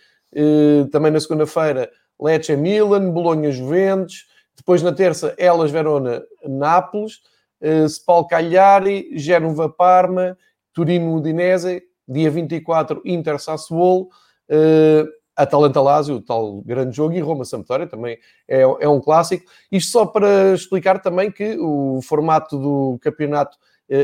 Speaker 1: também na segunda-feira, Lecce Milan, Bolonha Juventus. Depois na terça, Elas Verona Nápoles, uh, Spal Cagliari, Génova Parma, Turino Udinese, dia 24 Inter Sassuolo, uh, Atalanta Lazio, o tal grande jogo, e Roma Sampdoria também é, é um clássico. Isto só para explicar também que o formato do campeonato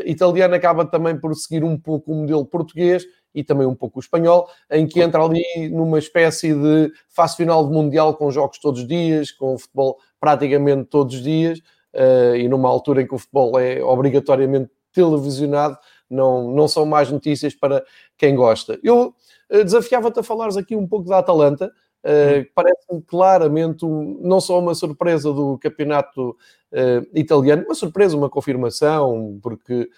Speaker 1: italiano acaba também por seguir um pouco o modelo português, e também um pouco o espanhol, em que entra ali numa espécie de fase final de mundial com jogos todos os dias, com futebol praticamente todos os dias, uh, e numa altura em que o futebol é obrigatoriamente televisionado, não, não são mais notícias para quem gosta. Eu uh, desafiava-te a falares aqui um pouco da Atalanta, Uh, parece-me claramente um, não só uma surpresa do campeonato uh, italiano, uma surpresa, uma confirmação, porque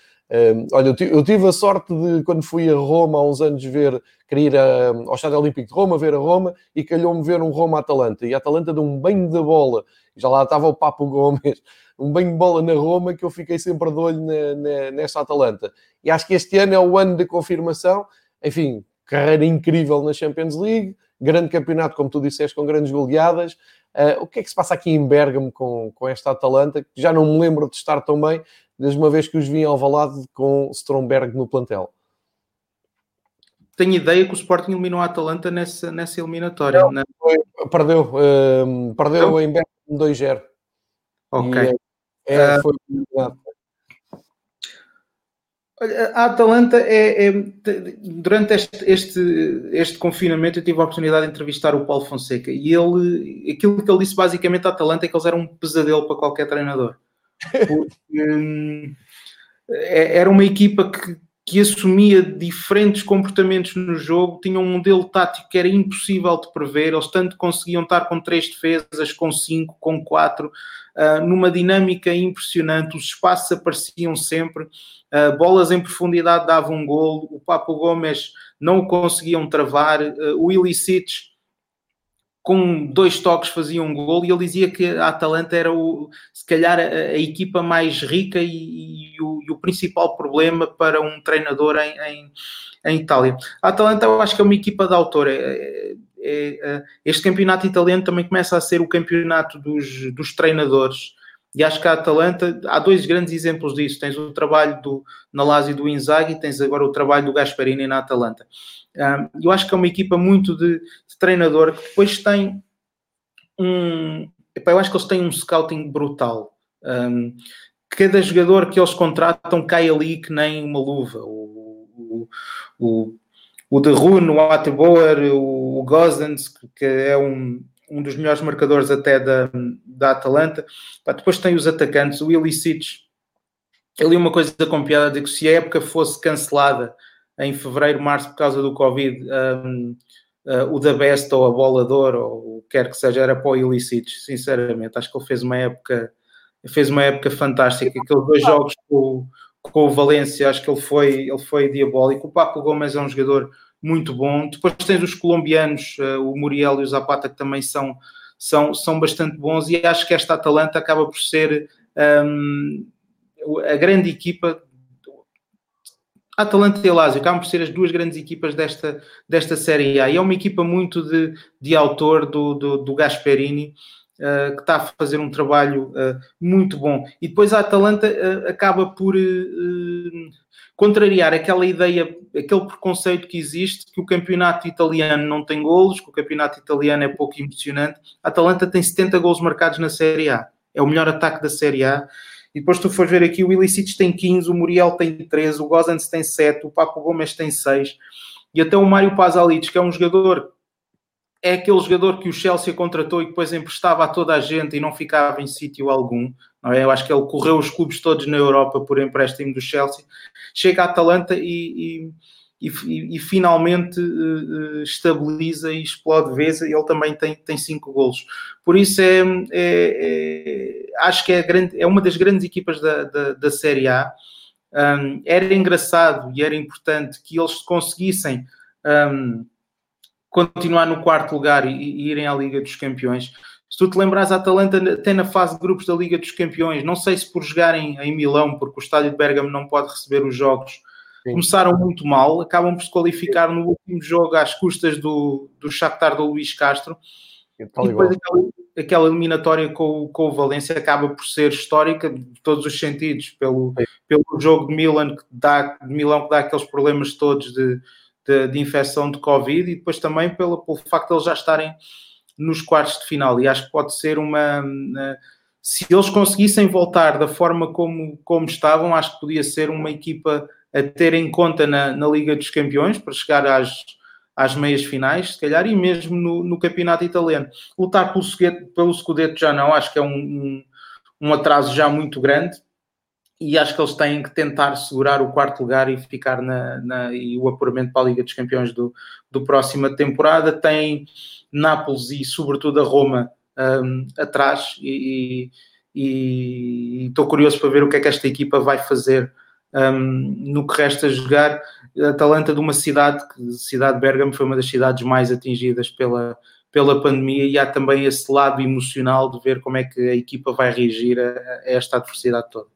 Speaker 1: olha, eu tive a sorte de, quando fui a Roma há uns anos, ver, queria ir a, ao Estádio Olímpico de Roma, ver a Roma, e calhou-me ver um Roma-Atalanta. E a Atalanta deu um banho de bola, já lá estava o Papo Gomes, [LAUGHS] um banho de bola na Roma, que eu fiquei sempre de olho na, na, nesta Atalanta. E acho que este ano é o ano de confirmação. Enfim, carreira incrível na Champions League, grande campeonato, como tu disseste, com grandes goleadas. Uh, o que é que se passa aqui em Bergamo com, com esta Atalanta, que já não me lembro de estar tão bem, desde uma vez que os vi ao Valado com Stromberg no plantel.
Speaker 2: Tenho ideia que o Sporting eliminou a Atalanta nessa, nessa eliminatória.
Speaker 1: Não, né? foi, perdeu, uh, perdeu Não? em Bergamo 2-0.
Speaker 2: Ok.
Speaker 1: E, é, é, uh, foi
Speaker 2: a Atalanta é, é durante este, este, este, confinamento eu tive a oportunidade de entrevistar o Paulo Fonseca e ele aquilo que ele disse basicamente à Atalanta é que eles eram um pesadelo para qualquer treinador. Porque, hum, é, era uma equipa que, que assumia diferentes comportamentos no jogo, tinha um modelo tático que era impossível de prever, eles tanto conseguiam estar com três defesas, com cinco, com quatro, uh, numa dinâmica impressionante, os espaços apareciam sempre, uh, bolas em profundidade davam um golo, o Papo Gomes não o conseguiam travar, uh, o Ilicic com dois toques fazia um gol e ele dizia que a Atalanta era o, se calhar a, a equipa mais rica e, e, o, e, o, principal problema para um treinador em, em, em, Itália. A Atalanta eu acho que é uma equipa de autor. É, é, é, este campeonato italiano também começa a ser o campeonato dos, dos treinadores. E acho que a Atalanta, há dois grandes exemplos disso. Tens o trabalho do, na Lazio do Inzaghi e tens agora o trabalho do Gasparini na Atalanta. Eu acho que é uma equipa muito de, de treinador que depois tem um. Epá, eu acho que eles têm um scouting brutal. Um, cada jogador que eles contratam cai ali que nem uma luva. O, o, o, o de Rune, o Ateboer, o, o Gosens, que é um, um dos melhores marcadores até da, da Atalanta. Depois tem os atacantes, o Ilicic. Eu li uma coisa com piada que se a época fosse cancelada em fevereiro, março, por causa do Covid, um, uh, o da Best ou a Bolador, ou o que quer que seja, era para o Ilicites, sinceramente. Acho que ele fez uma época, fez uma época fantástica. Aqueles dois jogos com, com o Valência, acho que ele foi, ele foi diabólico. O Paco Gomes é um jogador muito bom. Depois tens os colombianos, uh, o Muriel e o Zapata, que também são, são, são bastante bons e acho que esta Atalanta acaba por ser um, a grande equipa Atalanta e Lazio acabam por ser as duas grandes equipas desta, desta Série A. E é uma equipa muito de, de autor do, do, do Gasperini, uh, que está a fazer um trabalho uh, muito bom. E depois a Atalanta uh, acaba por contrariar aquela ideia, aquele preconceito que existe, que o campeonato italiano não tem golos, que o campeonato italiano é pouco emocionante. A Atalanta tem 70 golos marcados na Série A. É o melhor ataque da Série A e depois tu fores ver aqui, o Ilicites tem 15, o Muriel tem 13, o Gozans tem 7, o Papo Gomes tem 6. E até o Mário Pazalic, que é um jogador, é aquele jogador que o Chelsea contratou e depois emprestava a toda a gente e não ficava em sítio algum. É? Eu acho que ele correu os clubes todos na Europa por empréstimo do Chelsea. Chega à Atalanta e, e, e, e finalmente uh, estabiliza e explode vez. Ele também tem, tem cinco golos. Por isso é, é, é acho que é, grande, é uma das grandes equipas da, da, da Série A. Um, era engraçado e era importante que eles conseguissem um, continuar no quarto lugar e, e, irem à Liga dos Campeões. Se tu te lembras, a Atalanta até na fase de grupos da Liga dos Campeões, não sei se por jogarem em Milão, porque o estádio de Bergamo não pode receber os jogos, Sim. começaram muito mal, acabam por se qualificar no último jogo às custas do, do Shakhtar do Luís Castro. E depois aquela, aquela, eliminatória com, com o Valência acaba por ser histórica de todos os sentidos, pelo, pelo jogo de Milan que dá, de Milão que dá aqueles problemas todos de, de, de infecção de Covid e depois também pelo, pelo facto de eles já estarem nos quartos de final. E acho que pode ser uma. Se eles conseguissem voltar da forma como, como estavam, acho que podia ser uma equipa a ter em conta na, na Liga dos Campeões para chegar às, às meias finais, se calhar, e mesmo no, no campeonato italiano. Lutar pelo, pelo Scudetto já não, acho que é um, um, um, atraso já muito grande e acho que eles têm que tentar segurar o quarto lugar e ficar na, na e o apuramento para a Liga dos Campeões do, do próxima temporada. Tem Nápoles e, sobretudo, a Roma um, atrás e estou curioso para ver o que é que esta equipa vai fazer um, no que resta jogar. Atalanta de uma cidade, que cidade de Bergamo foi uma das cidades mais atingidas pela, pela pandemia e há também esse lado emocional de ver como é que a equipa vai reagir a, a esta adversidade toda.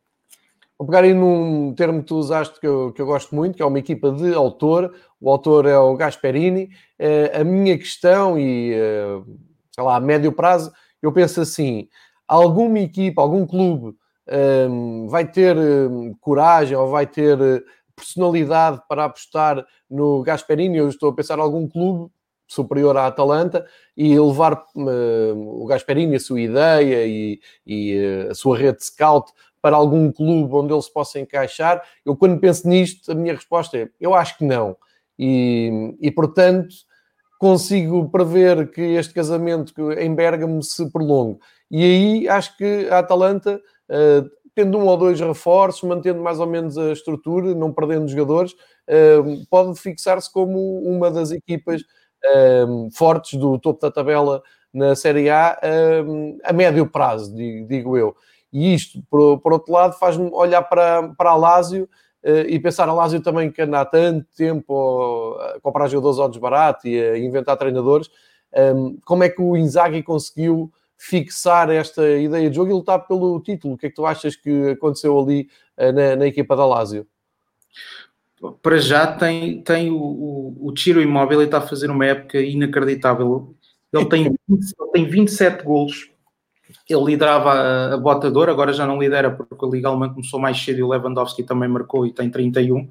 Speaker 1: Vou pegar aí num termo que tu usaste que eu, que eu gosto muito, que é uma equipa de autor. O autor é o Gasperini. Uh, a minha questão, e uh, sei lá, a médio prazo, eu penso assim: alguma equipa, algum clube um, vai ter um, coragem ou vai ter uh, personalidade para apostar no Gasperini. Eu estou a pensar algum clube superior à Atalanta e levar uh, o Gasperini, a sua ideia e, e uh, a sua rede de scout para algum clube onde ele se possa encaixar. Eu, quando penso nisto, a minha resposta é: eu acho que não. E, e portanto, consigo prever que este casamento em Bergamo se prolongue. E aí acho que a Atalanta tendo um ou dois reforços, mantendo mais ou menos a estrutura, não perdendo jogadores, uh, pode fixar-se como uma das equipas uh, fortes do topo da tabela na Série A a médio prazo, digo, eu. E isto, por, por outro lado, faz-me olhar para, para a Lásio e pensar a Lásio também que anda há tanto tempo a comprar jogadores ao desbarato e a inventar treinadores, como é que o Inzaghi conseguiu fixar esta ideia de jogo e lutar pelo título. O que é que tu achas que aconteceu ali uh, na, na, equipa da Lazio?
Speaker 2: Para já tem, tem o, o, o Tiro Imóvel e está a fazer uma época inacreditável. Ele tem, [LAUGHS] ele tem 27 golos. Ele liderava a, a botadora, agora já não lidera porque a Liga Alemã começou mais cedo e o Lewandowski também marcou e tem 31.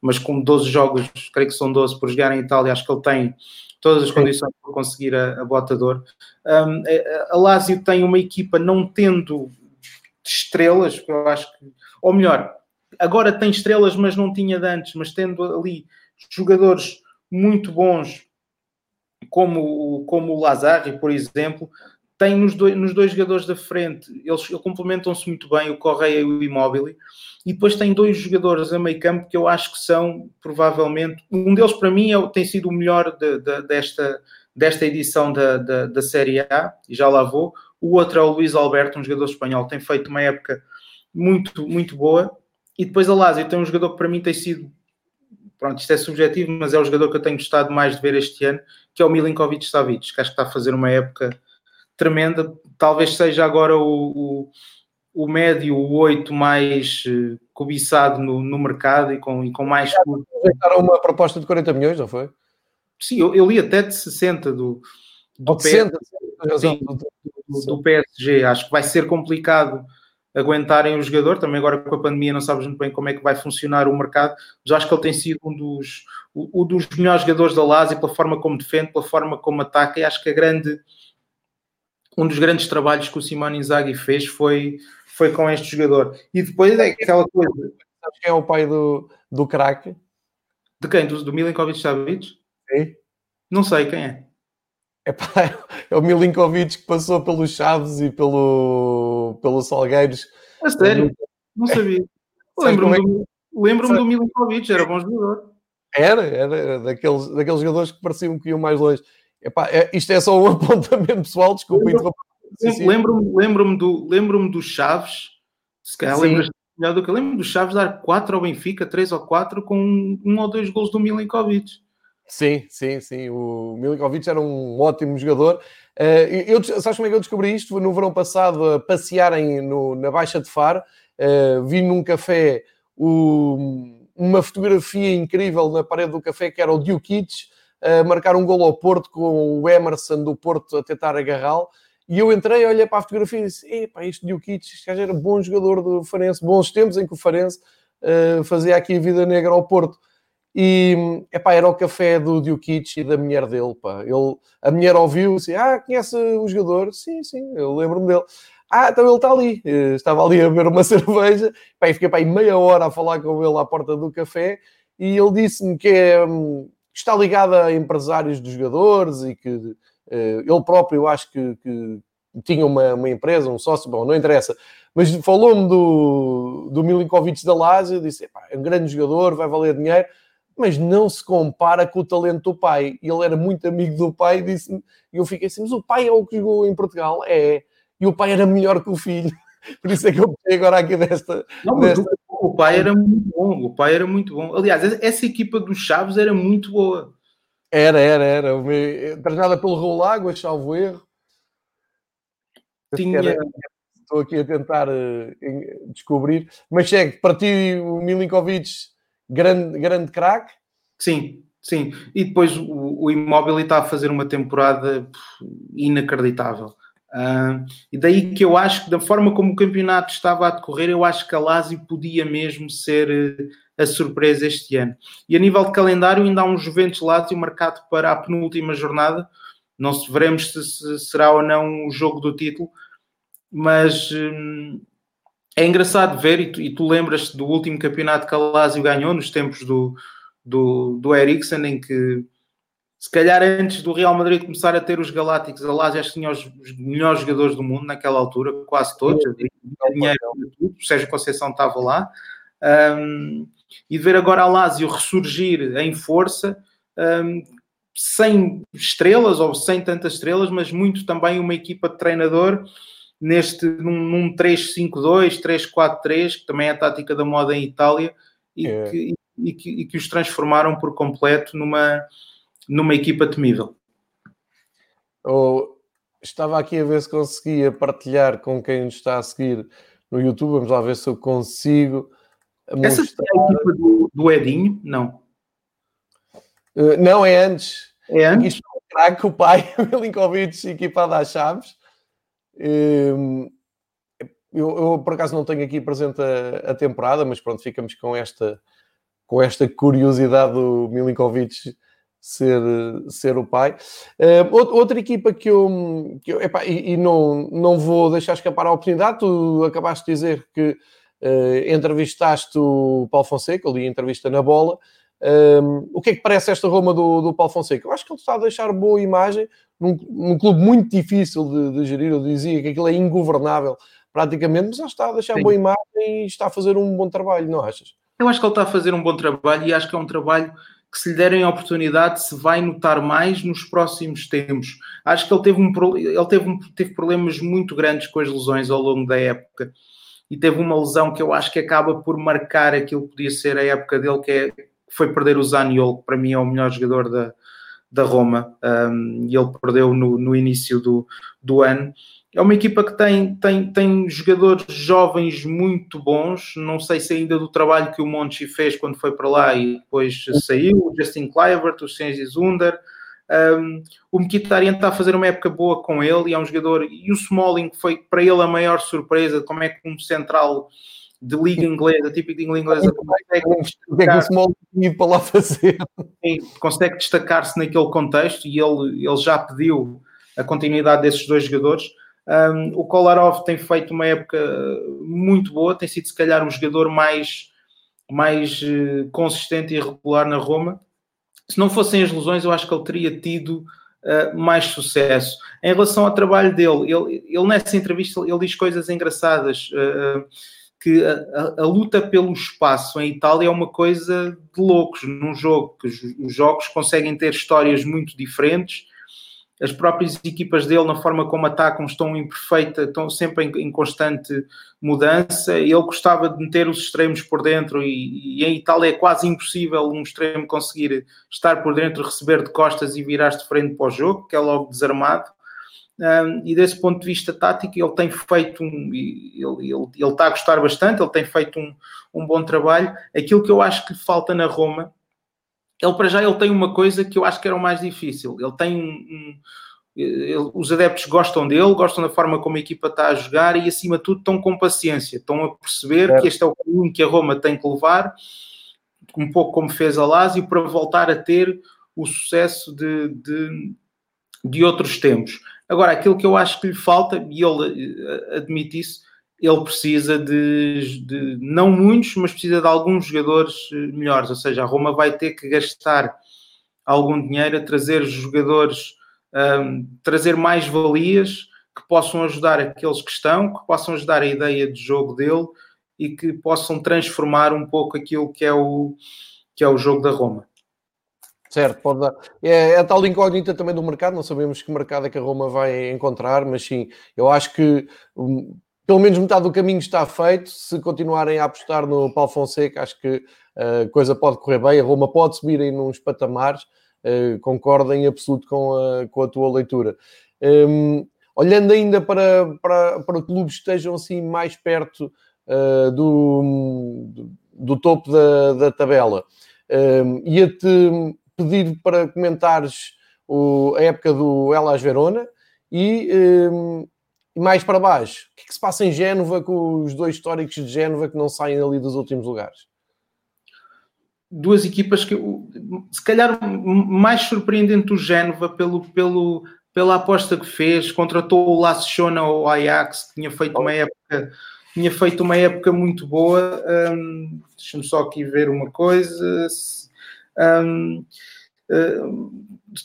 Speaker 2: Mas com 12 jogos, creio que são 12 por jogar em Itália, acho que ele tem todas as condições para conseguir a, a botador. Um, a Lazio tem uma equipa não tendo estrelas, eu acho que, ou melhor, agora tem estrelas, mas não tinha de antes, mas tendo ali jogadores muito bons, como, como o Lazari, por exemplo, tem nos dois, nos dois jogadores da frente, eles, eles complementam-se muito bem, o Correia e o Immobile, e depois tem dois jogadores a meio campo que eu acho que são provavelmente, um deles para mim é, tem sido o melhor de, de, desta, desta edição da, da, da, Série A, e já lá vou, o outro é o Luís Alberto, um jogador espanhol, tem feito uma época muito, muito boa, e depois a Lazio tem um jogador que para mim tem sido pronto, isto é subjetivo, mas é o jogador que eu tenho gostado mais de ver este ano, que é o Milinkovic Savic, que acho que está a fazer uma época tremenda. Talvez seja agora o, o, o médio, o 8 mais uh, cobiçado no, no, mercado e com, e com mais.
Speaker 1: Uma proposta de 40 milhões, não foi?
Speaker 2: Sim, eu, eu li até de 60 do, do, PSG, do, do PSG. Acho que vai ser complicado aguentarem o jogador. Também agora com a pandemia não sabes muito bem como é que vai funcionar o mercado, mas acho que ele tem sido um dos, um dos melhores jogadores da Lazio pela forma como defende, pela forma como ataca e acho que a grande um dos grandes trabalhos que o Simone Inzaghi fez foi, foi com este jogador. E depois é aquela coisa...
Speaker 1: Sabes quem é o pai do, do craque?
Speaker 2: De quem? Do, do Milinkovic Savic?
Speaker 1: Sim.
Speaker 2: Não sei quem é.
Speaker 1: É, pá, é o Milinkovic que passou pelos Chaves e pelo, pelo Salgueiros.
Speaker 2: A sério? Não sabia. [LAUGHS] Lembro-me é do, lembro do Milinkovic, era bom jogador.
Speaker 1: Era, era daqueles, daqueles jogadores que pareciam que iam mais longe. Epá, é, isto é só um [LAUGHS] apontamento pessoal, desculpa
Speaker 2: Lembro-me lembro do, lembro do Chaves, se calhar lembras melhor do que eu lembro do Chaves dar 4 ao Benfica, 3 ou 4, com um, um ou dois gols do Milinkovic.
Speaker 1: Sim, sim, sim. O Milinkovic era um ótimo jogador. Uh, eu, sabes como é que eu descobri isto? No verão passado, a passearem no, na Baixa de Faro, uh, vi num café o, uma fotografia incrível na parede do café que era o Dukic a marcar um gol ao Porto com o Emerson do Porto a tentar agarrá-lo. E eu entrei, olhei para a fotografia e disse: Epá, este Dukic, este gajo era bom jogador do Farense, bons tempos em que o Farense uh, fazia aqui a vida negra ao Porto. E epá, era o café do Dukic e da mulher dele. Pá. Ele, a mulher ouviu assim: Ah, conhece o jogador? Sim, sim, eu lembro-me dele. Ah, então ele está ali. Eh, estava ali a beber uma [LAUGHS] cerveja. E fiquei pá, meia hora a falar com ele à porta do café. E ele disse-me que é, hum, está ligado a empresários dos jogadores e que uh, ele próprio, eu acho que, que tinha uma, uma, empresa, um sócio, bom, não interessa. Mas falou-me do, do Milinkovic da Lazio, disse, é um grande jogador, vai valer dinheiro, mas não se compara com o talento do pai. E ele era muito amigo do pai e disse-me, e eu fiquei assim, mas o pai é o que jogou em Portugal? É. E o pai era melhor que o filho. [LAUGHS] Por isso é que eu peguei agora aqui desta.
Speaker 2: Não, desta... O pai era muito bom. O pai era muito bom. Aliás, essa equipa dos Chaves era muito boa.
Speaker 1: Era, era, era. Treinada pelo Raul Águas, salvo erro. Tinha... Era... Estou aqui a tentar uh, descobrir. Mas segue, para ti o Milinkovic, grande, grande craque?
Speaker 2: Sim, sim. E depois o, o Imóvel está a fazer uma temporada inacreditável. Uh, e daí que eu acho que, da forma como o campeonato estava a decorrer, eu acho que a Lazio podia mesmo ser uh, a surpresa este ano. E a nível de calendário, ainda há um Juventus Lazio marcado para a penúltima jornada. Não se veremos se, se será ou não o jogo do título, mas um, é engraçado ver. E tu, e tu lembras-te do último campeonato que a Lazio ganhou, nos tempos do, do, do Eriksen, em que se calhar antes do Real Madrid começar a ter os Galácticos, a Lazio tinha os, os, melhores jogadores do mundo naquela altura, quase todos, dinheiro, tudo, o Sérgio Conceição estava lá, um, e ver agora a Lazio ressurgir em força, um, sem estrelas ou sem tantas estrelas, mas muito também uma equipa de treinador neste num, num 3-5-2, 3-4-3, que também é a tática da moda em Itália, e, é. que, e, que, e que os transformaram por completo numa numa equipa temível.
Speaker 1: Oh, estava aqui a ver se conseguia partilhar com quem nos está a seguir no YouTube. Vamos lá ver se eu consigo.
Speaker 2: Essa mostrar... é a equipa do, do Edinho? Não.
Speaker 1: Uh, não, é antes.
Speaker 2: É antes? Isto
Speaker 1: é o craque, o pai, [LAUGHS] Milinkovic, equipado às chaves. Uh, eu, eu, por acaso não tenho aqui presente a, a, temporada, mas pronto, ficamos com esta, com esta curiosidade do Milinkovic ser, ser o pai. Uh, outra equipa que eu, que eu epá, e, e, não, não vou deixar escapar a oportunidade, tu acabaste de dizer que uh, entrevistaste o Paulo Fonseca, ali entrevista na bola. Um, o que é que parece esta Roma do, do Paulo Fonseca? Eu acho que ele está a deixar boa imagem num, num clube muito difícil de, de, gerir. Eu dizia que aquilo é ingovernável praticamente, mas ele está a deixar Sim. boa imagem e está a fazer um bom trabalho, não achas?
Speaker 2: Eu acho que ele está a fazer um bom trabalho e acho que é um trabalho que se lhe derem a oportunidade se vai notar mais nos próximos tempos. Acho que ele teve, um, ele teve, um, teve problemas muito grandes com as lesões ao longo da época e teve uma lesão que eu acho que acaba por marcar aquilo que podia ser a época dele, que é, foi perder o Zaniolo, que para mim é o melhor jogador da, da Roma um, e ele perdeu no, no início do, do ano. É uma equipa que tem, tem, tem jogadores jovens muito bons. Não sei se ainda do trabalho que o Monchi fez quando foi para lá e depois saiu. O Justin Kluivert, o Senzi Zunder. Um, o Mkhitaryan está a fazer uma época boa com ele e é um jogador. E o Smalling foi para ele a maior surpresa. Como é que um central de liga inglesa, típico de liga inglesa, consegue
Speaker 1: destacar, para lá fazer.
Speaker 2: consegue destacar-se naquele contexto e ele, ele já pediu a continuidade desses dois jogadores. Um, o Kolarov tem feito uma época muito boa, tem sido se calhar um jogador mais, mais uh, consistente e regular na Roma se não fossem as lesões, eu acho que ele teria tido uh, mais sucesso. Em relação ao trabalho dele, ele, ele nessa entrevista ele diz coisas engraçadas. Uh, que a, a, a, luta pelo espaço em Itália é uma coisa de loucos num jogo, que os, os jogos conseguem ter histórias muito diferentes as próprias equipas dele, na forma como atacam, estão em perfeita, estão sempre em, em constante mudança. Ele gostava de meter os extremos por dentro e, e, em Itália é quase impossível um extremo conseguir estar por dentro, receber de costas e virar de frente para o jogo, que é logo desarmado. Um, e desse ponto de vista tático, ele tem feito um, ele, ele, ele está a gostar bastante, ele tem feito um, um bom trabalho. Aquilo que eu acho que lhe falta na Roma ele para já ele tem uma coisa que eu acho que era o mais difícil. Ele tem um, um ele, os adeptos gostam dele, gostam da forma como a equipa está a jogar e acima de tudo estão com paciência, estão a perceber é. que este é o caminho que a Roma tem que levar, um pouco como fez a Lazio, para voltar a ter o sucesso de, de, de outros tempos. Agora, aquilo que eu acho que lhe falta, e ele eh, admite isso, ele precisa de, de, não muitos, mas precisa de alguns jogadores eh, melhores. Ou seja, a Roma vai ter que gastar algum dinheiro a trazer jogadores, um, trazer mais valias que possam ajudar aqueles que estão, que possam ajudar a ideia de jogo dele e que possam transformar um pouco aquilo que é o, que é o jogo da Roma.
Speaker 1: Certo, pode dar. É, é a tal incógnita também do mercado, não sabemos que mercado é que a Roma vai encontrar, mas sim, eu acho que hum, pelo menos metade do caminho está feito. Se continuarem a apostar no Paulo Fonseca, acho que a uh, coisa pode correr bem. A Roma pode subir aí nos patamares. Uh, concordo em absoluto com a, com a tua leitura. Um, olhando ainda para, para, para clubes que estejam assim mais perto uh, do, do, topo da, da tabela, um, ia-te pedir para comentares o, a época do Elas Verona e um, e mais para baixo, o que, é que se passa em Génova com os dois históricos de Génova que não saem ali dos últimos lugares?
Speaker 2: Duas equipas que, se calhar, mais surpreendente o Génova pelo, pelo, pela aposta que fez, contratou o Laciona ao Ajax, que tinha feito uma época, tinha feito uma época muito boa. Um, Deixa-me só aqui ver uma coisa. Um,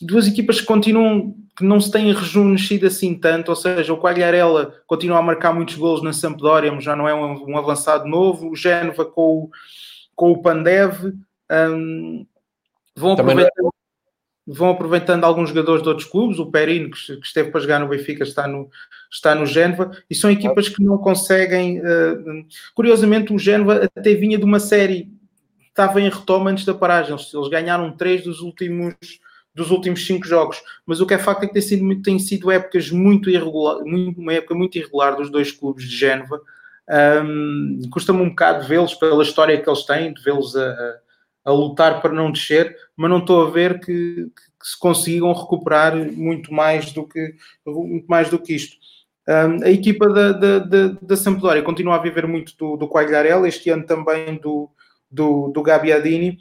Speaker 2: duas equipas que continuam que não se têm rejuvenescido assim tanto, ou seja, o Quagliarella continua a marcar muitos golos na Sampdoria, mas já não é um, um avançado novo, o Génova com o, com o Pandev, um, vão, aproveitando, vão aproveitando alguns jogadores de outros clubes, o Perino, que, que, esteve para jogar no Benfica, está no, está no Génova, e são equipas que não conseguem... Uh, curiosamente, o Génova até vinha de uma série, estava em retoma antes da paragem, eles, eles ganharam três dos últimos dos últimos cinco jogos. Mas o que é facto é que tem sido, tem sido épocas muito irregular, uma época muito irregular dos dois clubes de Génova. Um, Custa-me um bocado vê-los pela história que eles têm, de vê-los a, a, lutar para não descer, mas não estou a ver que, que, se consigam recuperar muito mais do que, muito mais do que isto. Um, a equipa da, da, da, da Sampdoria continua a viver muito do, do Quagliarella, este ano também do, do, do Gabbiadini,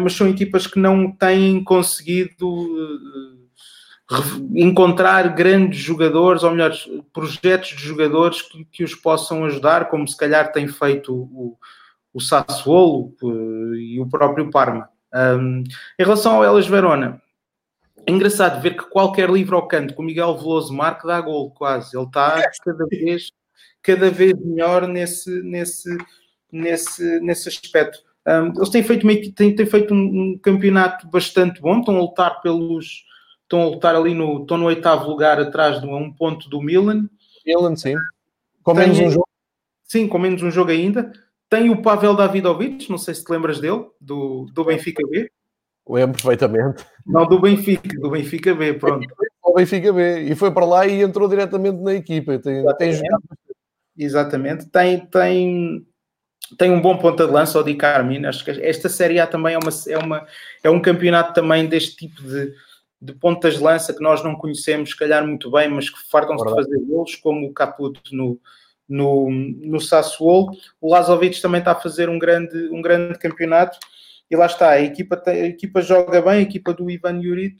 Speaker 2: mas são equipas que não têm conseguido ah, encontrar grandes jogadores, ou melhor, projetos de jogadores que, que os possam ajudar, como se calhar tem feito o, o Sassuolo ah, e o próprio Parma. Um, em relação ao Elas Verona, é engraçado ver que qualquer livro ao canto com o Miguel Veloso marca dá gol quase. Ele está cada vez, cada vez melhor nesse, nesse, nesse, nesse aspecto. Um, eles têm feito, têm, têm feito um, um, campeonato bastante bom, estão a lutar pelos. Estão a lutar ali no. Estão no oitavo lugar atrás de um ponto do Milan.
Speaker 1: Milan, sim. Com menos um jogo.
Speaker 2: Sim, com menos um jogo ainda. Tem o Pavel Davidovic, não sei se te lembras dele, do, do Benfica B.
Speaker 1: Lembro perfeitamente.
Speaker 2: Não, do Benfica, do Benfica B, pronto.
Speaker 1: O Benfica B. E foi para lá e entrou diretamente na equipa. Tem, tem jogado.
Speaker 2: Exatamente. Tem, tem, tem um bom ponta de lança, o Di Carmine. Acho que esta Série A também é, uma, é, uma, é um campeonato também deste tipo de, de pontas de lança que nós não conhecemos, se calhar muito bem, mas que fartam-se de fazer golos, como o Caputo no, no, no Sassuolo. O Lazovic também está a fazer um grande, um grande campeonato e lá está, a equipa, a equipa joga bem, a equipa do Ivan Juric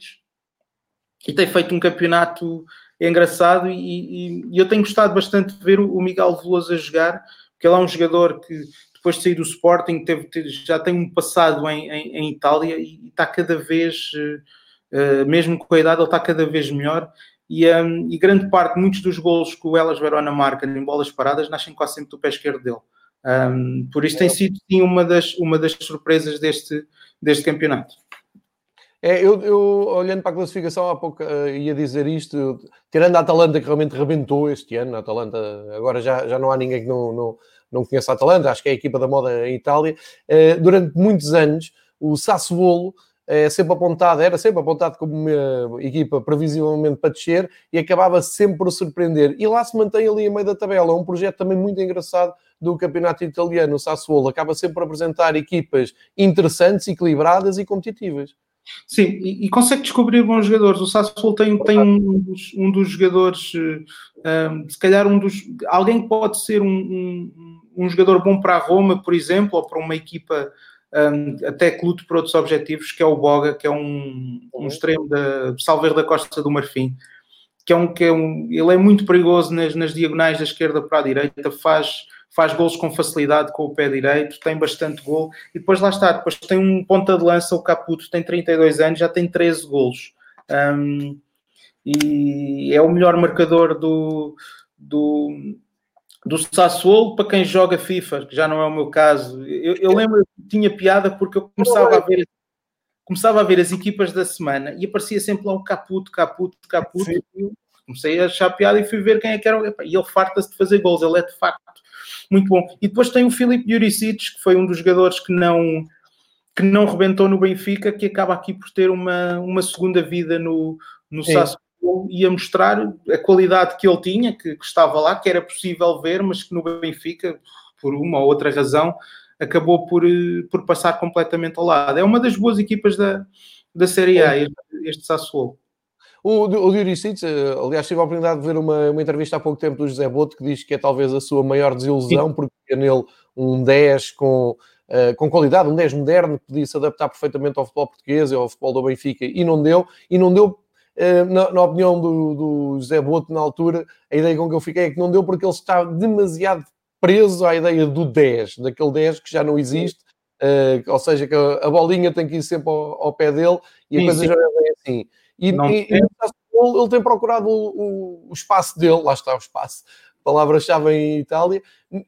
Speaker 2: e tem feito um campeonato engraçado e, e, e eu tenho gostado bastante de ver o, o Miguel Veloso a jogar, porque ele é um jogador que depois de sair do Sporting teve, já tem um passado em, em, em Itália e está cada vez, uh, mesmo com a idade, ele está cada vez melhor e, um, e, grande parte, muitos dos golos que o Elas Verona marca em bolas paradas nascem quase sempre do pé esquerdo dele. Um, por isso tem sido sim uma das, uma das surpresas deste, deste campeonato.
Speaker 1: É, eu, eu, olhando para a classificação, há pouco uh, ia dizer isto, eu, tirando a Atalanta que realmente rebentou este ano, a Atalanta agora já, já não há ninguém que não, não, não conheça a Atalanta, acho que é a equipa da moda em Itália. Uh, durante muitos anos, o Sassuolo é sempre apontado, era sempre apontado como uma equipa previsivelmente para descer e acabava sempre por surpreender. E lá se mantém ali em meio da tabela. Um projeto também muito engraçado do campeonato italiano. O Sassuolo acaba sempre por apresentar equipas interessantes, equilibradas e competitivas.
Speaker 2: Sim, e, e consegue descobrir bons jogadores. O Sassuolo tem, tem um, dos, um dos jogadores, um, eh, se calhar um dos. Alguém que pode ser um, um, um jogador bom para a Roma, por exemplo, ou para uma equipa até que lute por outros objetivos, que é o Boga, que é um, um extremo da Salver da Costa do Marfim, que é um que é um, ele é muito perigoso nas, nas diagonais da esquerda para a direita, faz faz gols com facilidade com o pé direito, tem bastante gol, e depois lá está, depois tem um ponta de lança, o Caputo tem 32 anos, já tem 13 gols. Um, e é o melhor marcador do, do, do Sassuolo para quem joga FIFA, que já não é o meu caso. Eu, eu lembro que tinha piada porque eu começava a ver começava a ver as equipas da semana e aparecia sempre lá um Caputo, Caputo, Caputo. Comecei a achar piada e fui ver quem é que era. E ele farta-se de fazer gols, ele é de facto muito bom. E depois tem o Filipe Juricic, que foi um dos jogadores que não que não rebentou no Benfica, que acaba aqui por ter uma, uma segunda vida no, no Sassuolo e a mostrar a qualidade que ele tinha, que, que, estava lá, que era possível ver, mas que no Benfica, por uma ou outra razão, acabou por, por passar completamente ao lado. É uma das boas equipas da, da Série A, este, este Sassuolo.
Speaker 1: O, o Diuricic, eh, aliás, tive a oportunidade de ver uma, uma entrevista há pouco tempo do José Boto que diz que é talvez a sua maior desilusão, Sim. porque é nele um 10 com, uh, com qualidade, um 10 moderno, que podia se adaptar perfeitamente ao futebol português e ao futebol do Benfica, e não deu, e não deu Uh, na, na, opinião do, do José Boto, na altura, a ideia com que eu fiquei é que não deu porque ele está demasiado preso à ideia do 10, daquele 10 que já não existe, uh, ou seja, que a, bolinha tem que ir sempre ao, ao pé dele e sim, a coisa sim. já é assim. E, e, e ele tem procurado o, o, espaço dele, lá está o espaço, palavra-chave em Itália,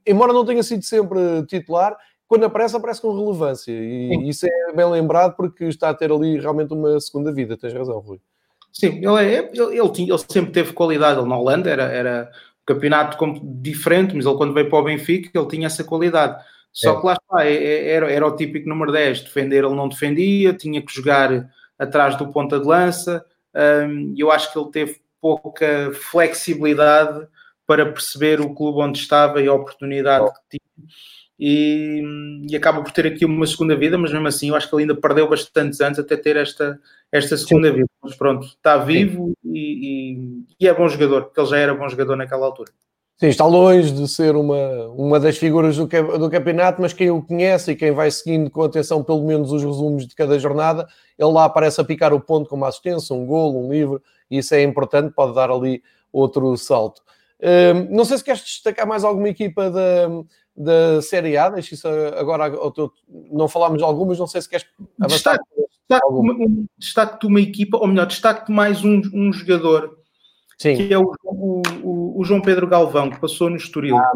Speaker 1: embora não tenha sido sempre titular, quando aparece, aparece com relevância. E Sim. isso é bem lembrado porque está a ter ali realmente uma segunda vida. Tens razão, Rui.
Speaker 2: Sim, ele, é, ele, ele, tinha, ele sempre teve qualidade. Ele na Holanda era, era um campeonato diferente, mas ele quando veio para o Benfica, ele tinha essa qualidade. Só é. que lá está, é, é, era, era o típico número 10. Defender ele não defendia, tinha que jogar atrás do ponta de lança. Eu acho que ele teve pouca flexibilidade para perceber o clube onde estava e a oportunidade que tinha. E, e, acaba por ter aqui uma segunda vida, mas mesmo assim eu acho que ele ainda perdeu bastantes anos até ter esta, esta segunda Sim. vida. Mas pronto, está vivo e, e, e, é bom jogador, porque ele já era bom jogador naquela altura.
Speaker 1: Sim, está longe de ser uma, uma das figuras do, do campeonato, mas quem o conhece e quem vai seguindo com atenção pelo menos os resumos de cada jornada, ele lá aparece a picar o ponto com uma assistência, um golo, um livro, e isso é importante, pode dar ali outro salto. Um, não sei se queres destacar mais alguma equipa da, da Série A, deixa isso agora, não falámos de algumas, não sei se queres
Speaker 2: avançar. Destaque-te uma, destaque uma equipa, ou melhor, destaque-te mais um, um jogador Sim. que é o, o, o, João Pedro Galvão, que passou no Estoril. Ah,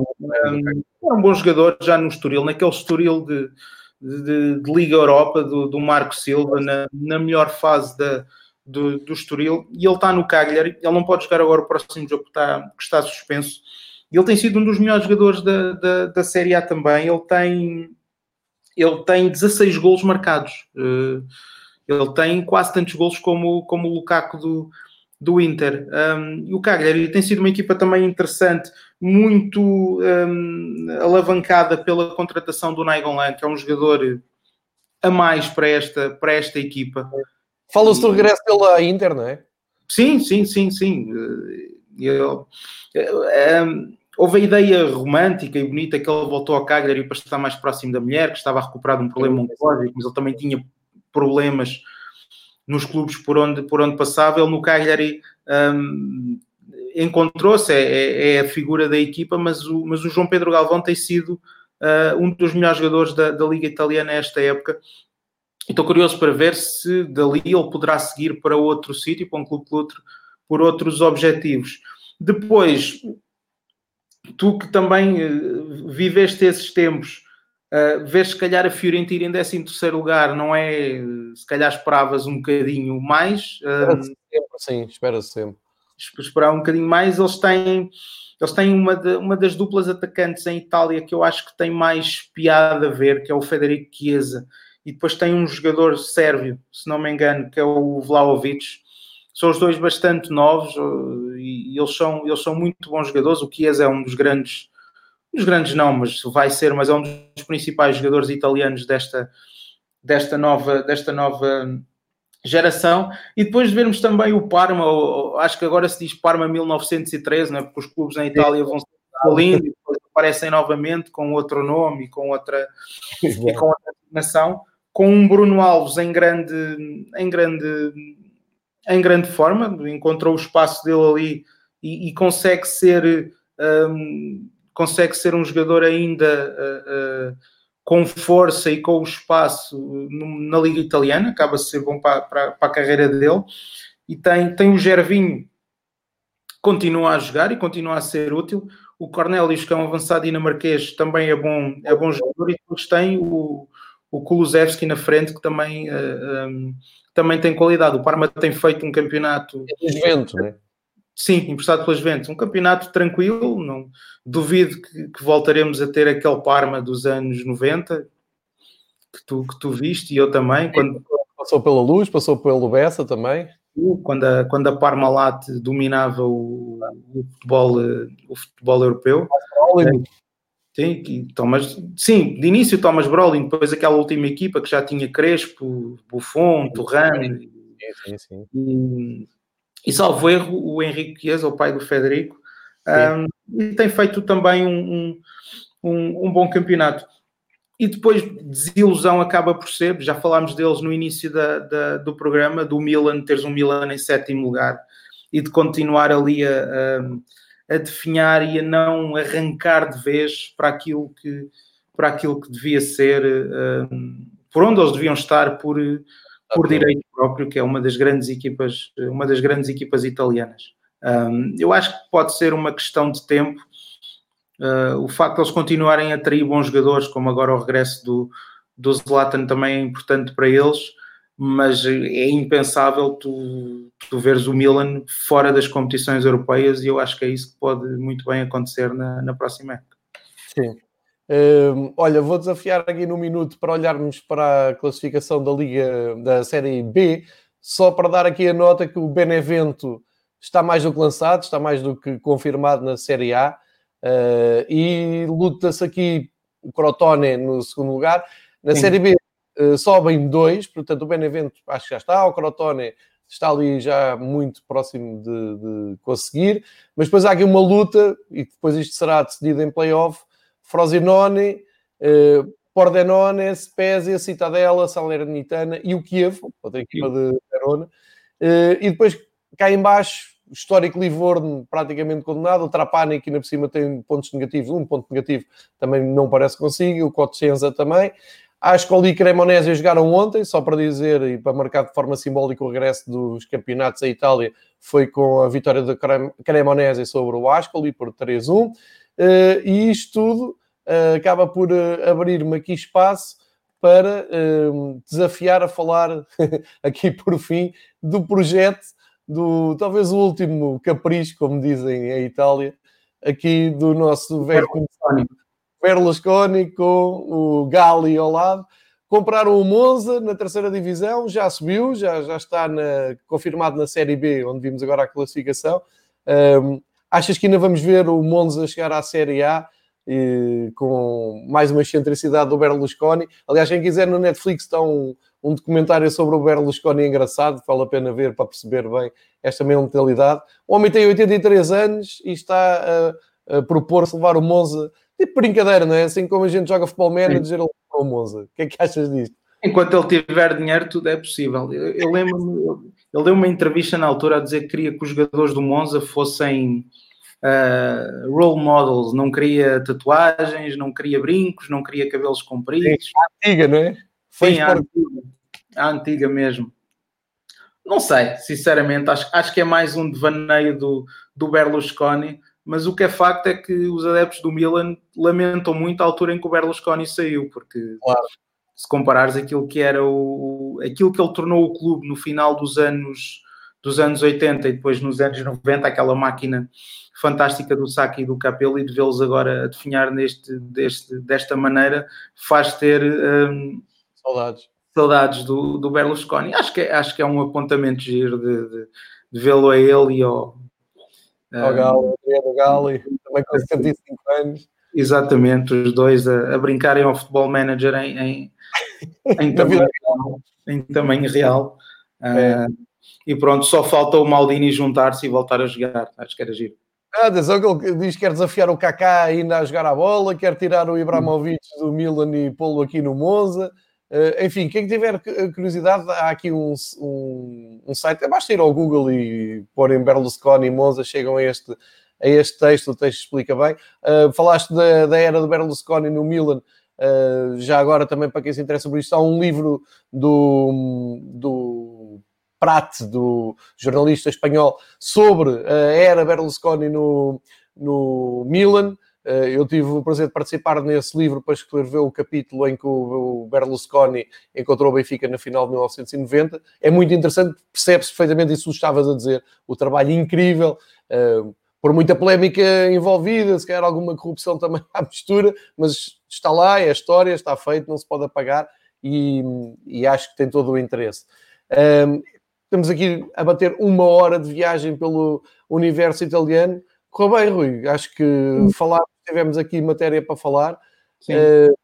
Speaker 2: é um bom jogador já no Estoril, naquele Estoril de, de, de Liga Europa, do, do Marco Silva, na, na melhor fase da, do, do Estoril, e ele está no Cagliari, ele não pode jogar agora o próximo jogo que está, que está suspenso. Ele tem sido um dos melhores jogadores da, da, da Série A também, ele tem, ele tem 16 golos marcados. Uh, Ele tem quase tantos golos como, como o Lukaku do, do Inter. Um, e o Cagliari tem sido uma equipa também interessante, muito um, alavancada pela contratação do Naigon que é um jogador a mais para esta, para esta equipa.
Speaker 1: Fala-se do regresso à Inter, não é?
Speaker 2: Sim, sim, sim, sim. Eu, um, houve a ideia romântica e bonita que ele voltou ao Cagliari para estar mais próximo da mulher, que estava a recuperar de um problema oncológico, mas ele também tinha problemas nos clubes por onde, por onde passava. Ele no Cagliari um, encontrou-se, é, é, é, a figura da equipa, mas o, mas o João Pedro Galvão tem sido uh, um dos melhores jogadores da, da Liga Italiana nesta época. Estou curioso para ver se dali ele poderá seguir para outro sítio, para um clube por, outro, por outros objetivos. Depois, tu que também uh, viveste esses tempos, uh, vês se calhar a Fiorentina em 13 terceiro lugar, não é? Se calhar esperavas um bocadinho mais.
Speaker 1: Uh, sempre, sim, espera sempre.
Speaker 2: Esperar um bocadinho mais, eles têm... Eles têm uma, de, uma das duplas atacantes em Itália que eu acho que tem mais piada a ver, que é o Federico Chiesa. E depois tem um jogador sérvio, se não me engano, que é o Vlaovic. São os dois bastante novos e, eles, são, eles são muito bons jogadores. O Chiesa é um dos grandes, dos grandes não, mas vai ser, mas é um dos principais jogadores italianos desta, desta, nova, desta nova geração. E depois de vermos também o Parma, acho que agora se diz Parma 1913, não é? porque os clubes na Itália vão se lindo e depois aparecem novamente com outro nome e com outra, [LAUGHS] e com outra designação, com um Bruno Alves em grande, em grande, em grande forma, encontrou o espaço dele ali e, e consegue ser um, consegue ser um jogador ainda uh, uh, com força e com o espaço na Liga Italiana, acaba de ser bom para, para, para, a carreira dele. E tem, tem o Gervinho, continua a jogar e continua a ser útil. O Cornelius, que é um avançado dinamarquês, também é bom, é bom jogador. E depois tem o, o Kulusevski na frente, que também, uh, eh, um, também tem qualidade. O Parma tem feito um campeonato.
Speaker 1: É Juventus, né?
Speaker 2: Sim, emprestado pelas Juventus. Um campeonato tranquilo, não duvido que, que, voltaremos a ter aquele Parma dos anos 90 que tu, que tu viste e eu também. Quando...
Speaker 1: Passou pela Luz, passou pelo Bessa também.
Speaker 2: Quando a, quando a Parmalat dominava o, o, futebol, o futebol europeu. Sim, Thomas, sim, de início Thomas Brolin, depois aquela última equipa que já tinha Crespo, Buffon, Turran. Sim, sim, sim. E, e salvo erro, o Henrique Chiesa, o pai do Federico, um, e tem feito também um, um, um, bom campeonato. E depois desilusão acaba por ser, já falámos deles no início da, da, do programa, do Milan, teres um Milan em sétimo lugar e de continuar ali a, a, a definhar e a não arrancar de vez para aquilo que, para aquilo que devia ser, por onde eles deviam estar por, por direito próprio, que é uma das grandes equipas, uma das grandes equipas italianas. Um, eu acho que pode ser uma questão de tempo Uh, o facto de eles continuarem a atrair bons jogadores, como agora o regresso do, do Zlatan também é importante para eles, mas é impensável tu, tu veres o Milan fora das competições europeias e eu acho que é isso que pode muito bem acontecer na, na próxima época.
Speaker 1: Sim. Uh, olha, vou desafiar aqui no minuto para olharmos para a classificação da Liga da Série B, só para dar aqui a nota que o Benevento está mais do que lançado, está mais do que confirmado na Série A. Uh, e luta-se aqui o Crotone no segundo lugar. Na Sim. Série B uh, sobem dois, portanto o Benevento acho que já está, o Crotone está ali já muito próximo de, de, conseguir, mas depois há aqui uma luta, e depois isto será decidido em playoff, Frosinone, uh, Pordenone, Spezia, Citadela, Salernitana e o Kiev, outra equipa de Verona, uh, e depois cá embaixo histórico Livorno praticamente condenado, o Trapani que ainda por cima tem pontos negativos, um ponto negativo também não parece que consiga, o Cosenza também. A Escola e Cremonese jogaram ontem, só para dizer e para marcar de forma simbólica o regresso dos campeonatos à Itália, foi com a vitória da Cremonese sobre o Ascoli por 3-1. Eh, e isto tudo acaba por eh, abrir-me aqui espaço para desafiar a falar [LAUGHS] aqui por fim do projeto do talvez o último capricho, como dizem em Itália, aqui do nosso velho Berlusconi. Com o Gali ao lado, compraram o Monza na terceira divisão, já subiu, já, já está na, confirmado na Série B, onde vimos agora a classificação. Um, achas que ainda vamos ver o Monza chegar à Série A e, com mais uma excentricidade do Berlusconi? Aliás, quem quiser no Netflix está um, um documentário sobre o Berlusconi engraçado, vale a pena ver para perceber bem esta mentalidade. O homem tem 83 anos e está a, a propor-se levar o Monza, tipo brincadeira, não é? Assim como a gente joga futebol manager, ele o Monza. O que é que achas disto?
Speaker 2: Enquanto ele tiver dinheiro, tudo é possível. Eu, eu lembro-me, ele deu uma entrevista na altura a dizer que queria que os jogadores do Monza fossem uh, role models, não queria tatuagens, não queria brincos, não queria cabelos compridos.
Speaker 1: Sim, a antiga, não é?
Speaker 2: Foi a, antiga, a antiga mesmo. Não sei, sinceramente, acho, acho que é mais um devaneio do, do Berlusconi, mas o que é facto é que os adeptos do Milan lamentam muito a altura em que o Berlusconi saiu, porque claro. se comparares aquilo que era o aquilo que ele tornou o clube no final dos anos dos anos 80 e depois nos anos 90, aquela máquina fantástica do Saki e do Capello e de vê-los agora a definhar neste, deste, desta maneira faz ter um,
Speaker 1: saudades
Speaker 2: saudades do, do Berlusconi. Acho que, é, acho que é um apontamento giro de, de, de vê-lo a ele e ao.
Speaker 1: Ao Galo, Adriano Galo, também com 75 anos.
Speaker 2: Exatamente, os dois a, a brincarem ao futebol manager em, em, em, [LAUGHS] tamanho, real, em tamanho real. É. Uh, e pronto, só falta o Maldini juntar-se e voltar a jogar. Acho que era giro.
Speaker 1: Ah, atenção que ele diz que quer desafiar o Kaká ainda a jogar a bola, quer tirar o Ibrahimovic do Milan e pô-lo aqui no Monza. Uh, enfim, quem tiver curiosidade, há aqui um, um, um site, basta ir ao Google e pôr em Berlusconi e Monza, chegam a este, a este texto, o texto explica bem. Uh, falaste da, da, era do Berlusconi no Milan, uh, já agora também para quem se interessa por isto, há um livro do, do Prat, do jornalista espanhol, sobre a era Berlusconi no, no Milan, eh, eu tive o prazer de participar nesse livro para escrever o capítulo em que o Berlusconi encontrou o Benfica na final de 1990. É muito interessante, percebe-se perfeitamente isso que estavas a dizer, o trabalho incrível, eh, por muita polémica envolvida, se calhar alguma corrupção também [LAUGHS] à mistura, mas está lá, é a história, está feito, não se pode apagar e, e acho que tem todo o interesse. Estamos aqui a bater uma hora de viagem pelo universo italiano. Correu bem, Rui. Acho que falar tivemos aqui matéria para falar. Uh,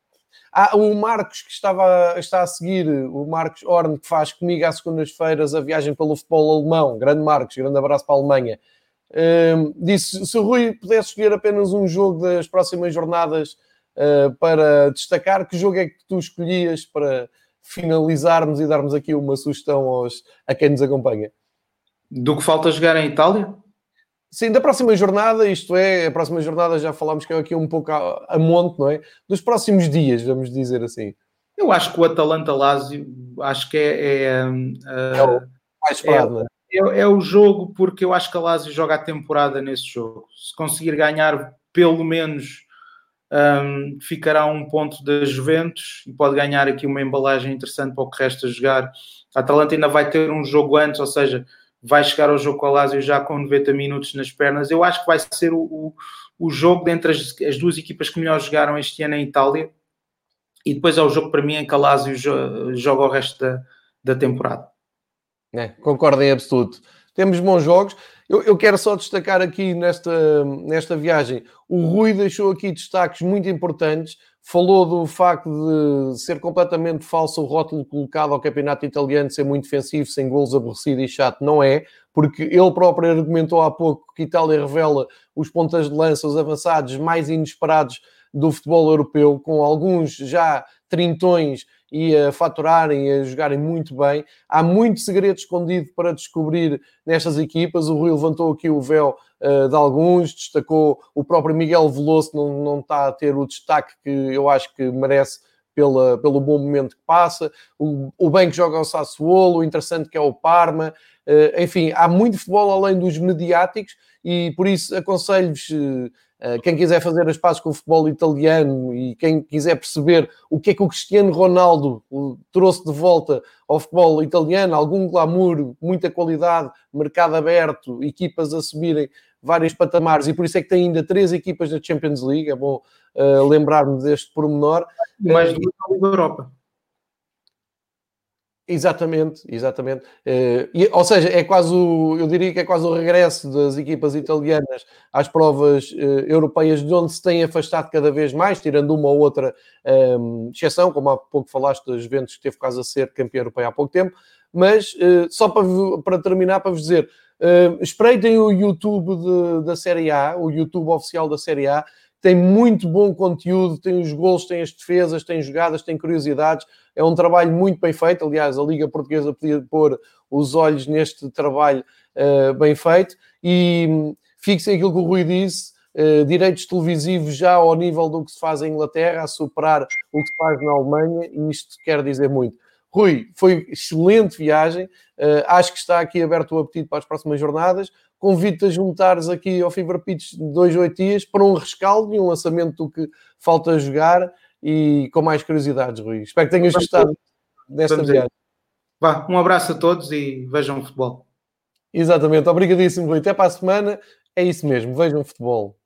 Speaker 1: ah, o Marcos, que estava, está a seguir, o Marcos Horn, que faz comigo às segundas-feiras a viagem pelo futebol alemão. Grande Marcos, grande abraço para a Alemanha. Uh, disse: se o Rui pudesse escolher apenas um jogo das próximas jornadas uh, para destacar, que jogo é que tu escolhias para finalizarmos e darmos aqui uma sugestão aos, a quem nos acompanha?
Speaker 2: Do que falta jogar em Itália?
Speaker 1: Sim, da próxima jornada, isto é, a próxima jornada já falámos que é aqui um pouco a, a monte, não é? Dos próximos dias, vamos dizer assim.
Speaker 2: Eu acho que o Atalanta-Lazio, acho que é... É,
Speaker 1: uh, é o mais esperado,
Speaker 2: é, é, é, o jogo, porque eu acho que a Lazio joga a temporada nesse jogo. Se conseguir ganhar pelo menos, um, ficará um ponto da Juventus e pode ganhar aqui uma embalagem interessante para o que resta jogar. A Atalanta ainda vai ter um jogo antes, ou seja vai chegar ao jogo com a Lazio já com 90 minutos nas pernas. Eu acho que vai ser o, o, o jogo dentre as, as, duas equipas que melhor jogaram este ano em Itália. E depois é o jogo para mim em que a Lazio joga o resto da, da temporada.
Speaker 1: É, concordo em absoluto. Temos bons jogos. Eu, eu, quero só destacar aqui nesta, nesta viagem, o Rui deixou aqui destaques muito importantes falou do facto de ser completamente falso o rótulo colocado ao campeonato italiano ser muito defensivo, sem golos aborrecido e chato. Não é, porque ele próprio argumentou há pouco que Itália revela os pontas de lança, os avançados mais inesperados do futebol europeu, com alguns já trintões e a faturarem e a jogarem muito bem. Há muito segredo escondido para descobrir nestas equipas. O Rui levantou aqui o véu uh, de alguns, destacou o próprio Miguel Veloso, não, não está a ter o destaque que eu acho que merece pela, pelo bom momento que passa, o, o bem que joga o Sassuolo, o interessante que é o Parma, uh, enfim, há muito futebol além dos mediáticos e por isso aconselho-vos eh, quem quiser fazer as pazes com o futebol italiano e quem quiser perceber o que é que o Cristiano Ronaldo trouxe de volta ao futebol italiano, algum glamour, muita qualidade, mercado aberto, equipas a subirem vários patamares, e por isso é que tem ainda três equipas da Champions League, é bom uh, lembrar-me deste pormenor.
Speaker 2: Mais do que a Liga Europa.
Speaker 1: Exatamente, exatamente. Uh, e, ou seja, é quase o, eu diria que é quase o regresso das equipas italianas às provas uh, europeias, de onde se tem afastado cada vez mais, tirando uma ou outra um, ehm, exceção, como há pouco falaste das Juventus que teve quase a ser campeã europeia há pouco tempo. Mas uh, só para, para terminar, para vos dizer, espreitem o YouTube de, da Série A, o YouTube oficial da Série A, tem muito bom conteúdo, tem os gols, tem as defesas, tem jogadas, tem curiosidades. É um trabalho muito bem feito. Aliás, a Liga Portuguesa podia pôr os olhos neste trabalho uh, bem feito. E um, fixem aquilo que o Rui disse: uh, direitos televisivos já ao nível do que se faz em Inglaterra, a superar o que se faz na Alemanha, e isto quer dizer muito. Rui, foi excelente viagem. Uh, acho que está aqui aberto o apetite para as próximas jornadas convido-te a juntares aqui ao Fever Pitch de dois, oito dias para um rescaldo e um lançamento do que falta jogar e com mais curiosidades, Rui. Espero que tenhas gostado desta viagem.
Speaker 2: Vá, um abraço a todos e vejam o futebol.
Speaker 1: Exatamente, obrigadíssimo, Rui. Até para a semana. É isso mesmo, vejam o futebol.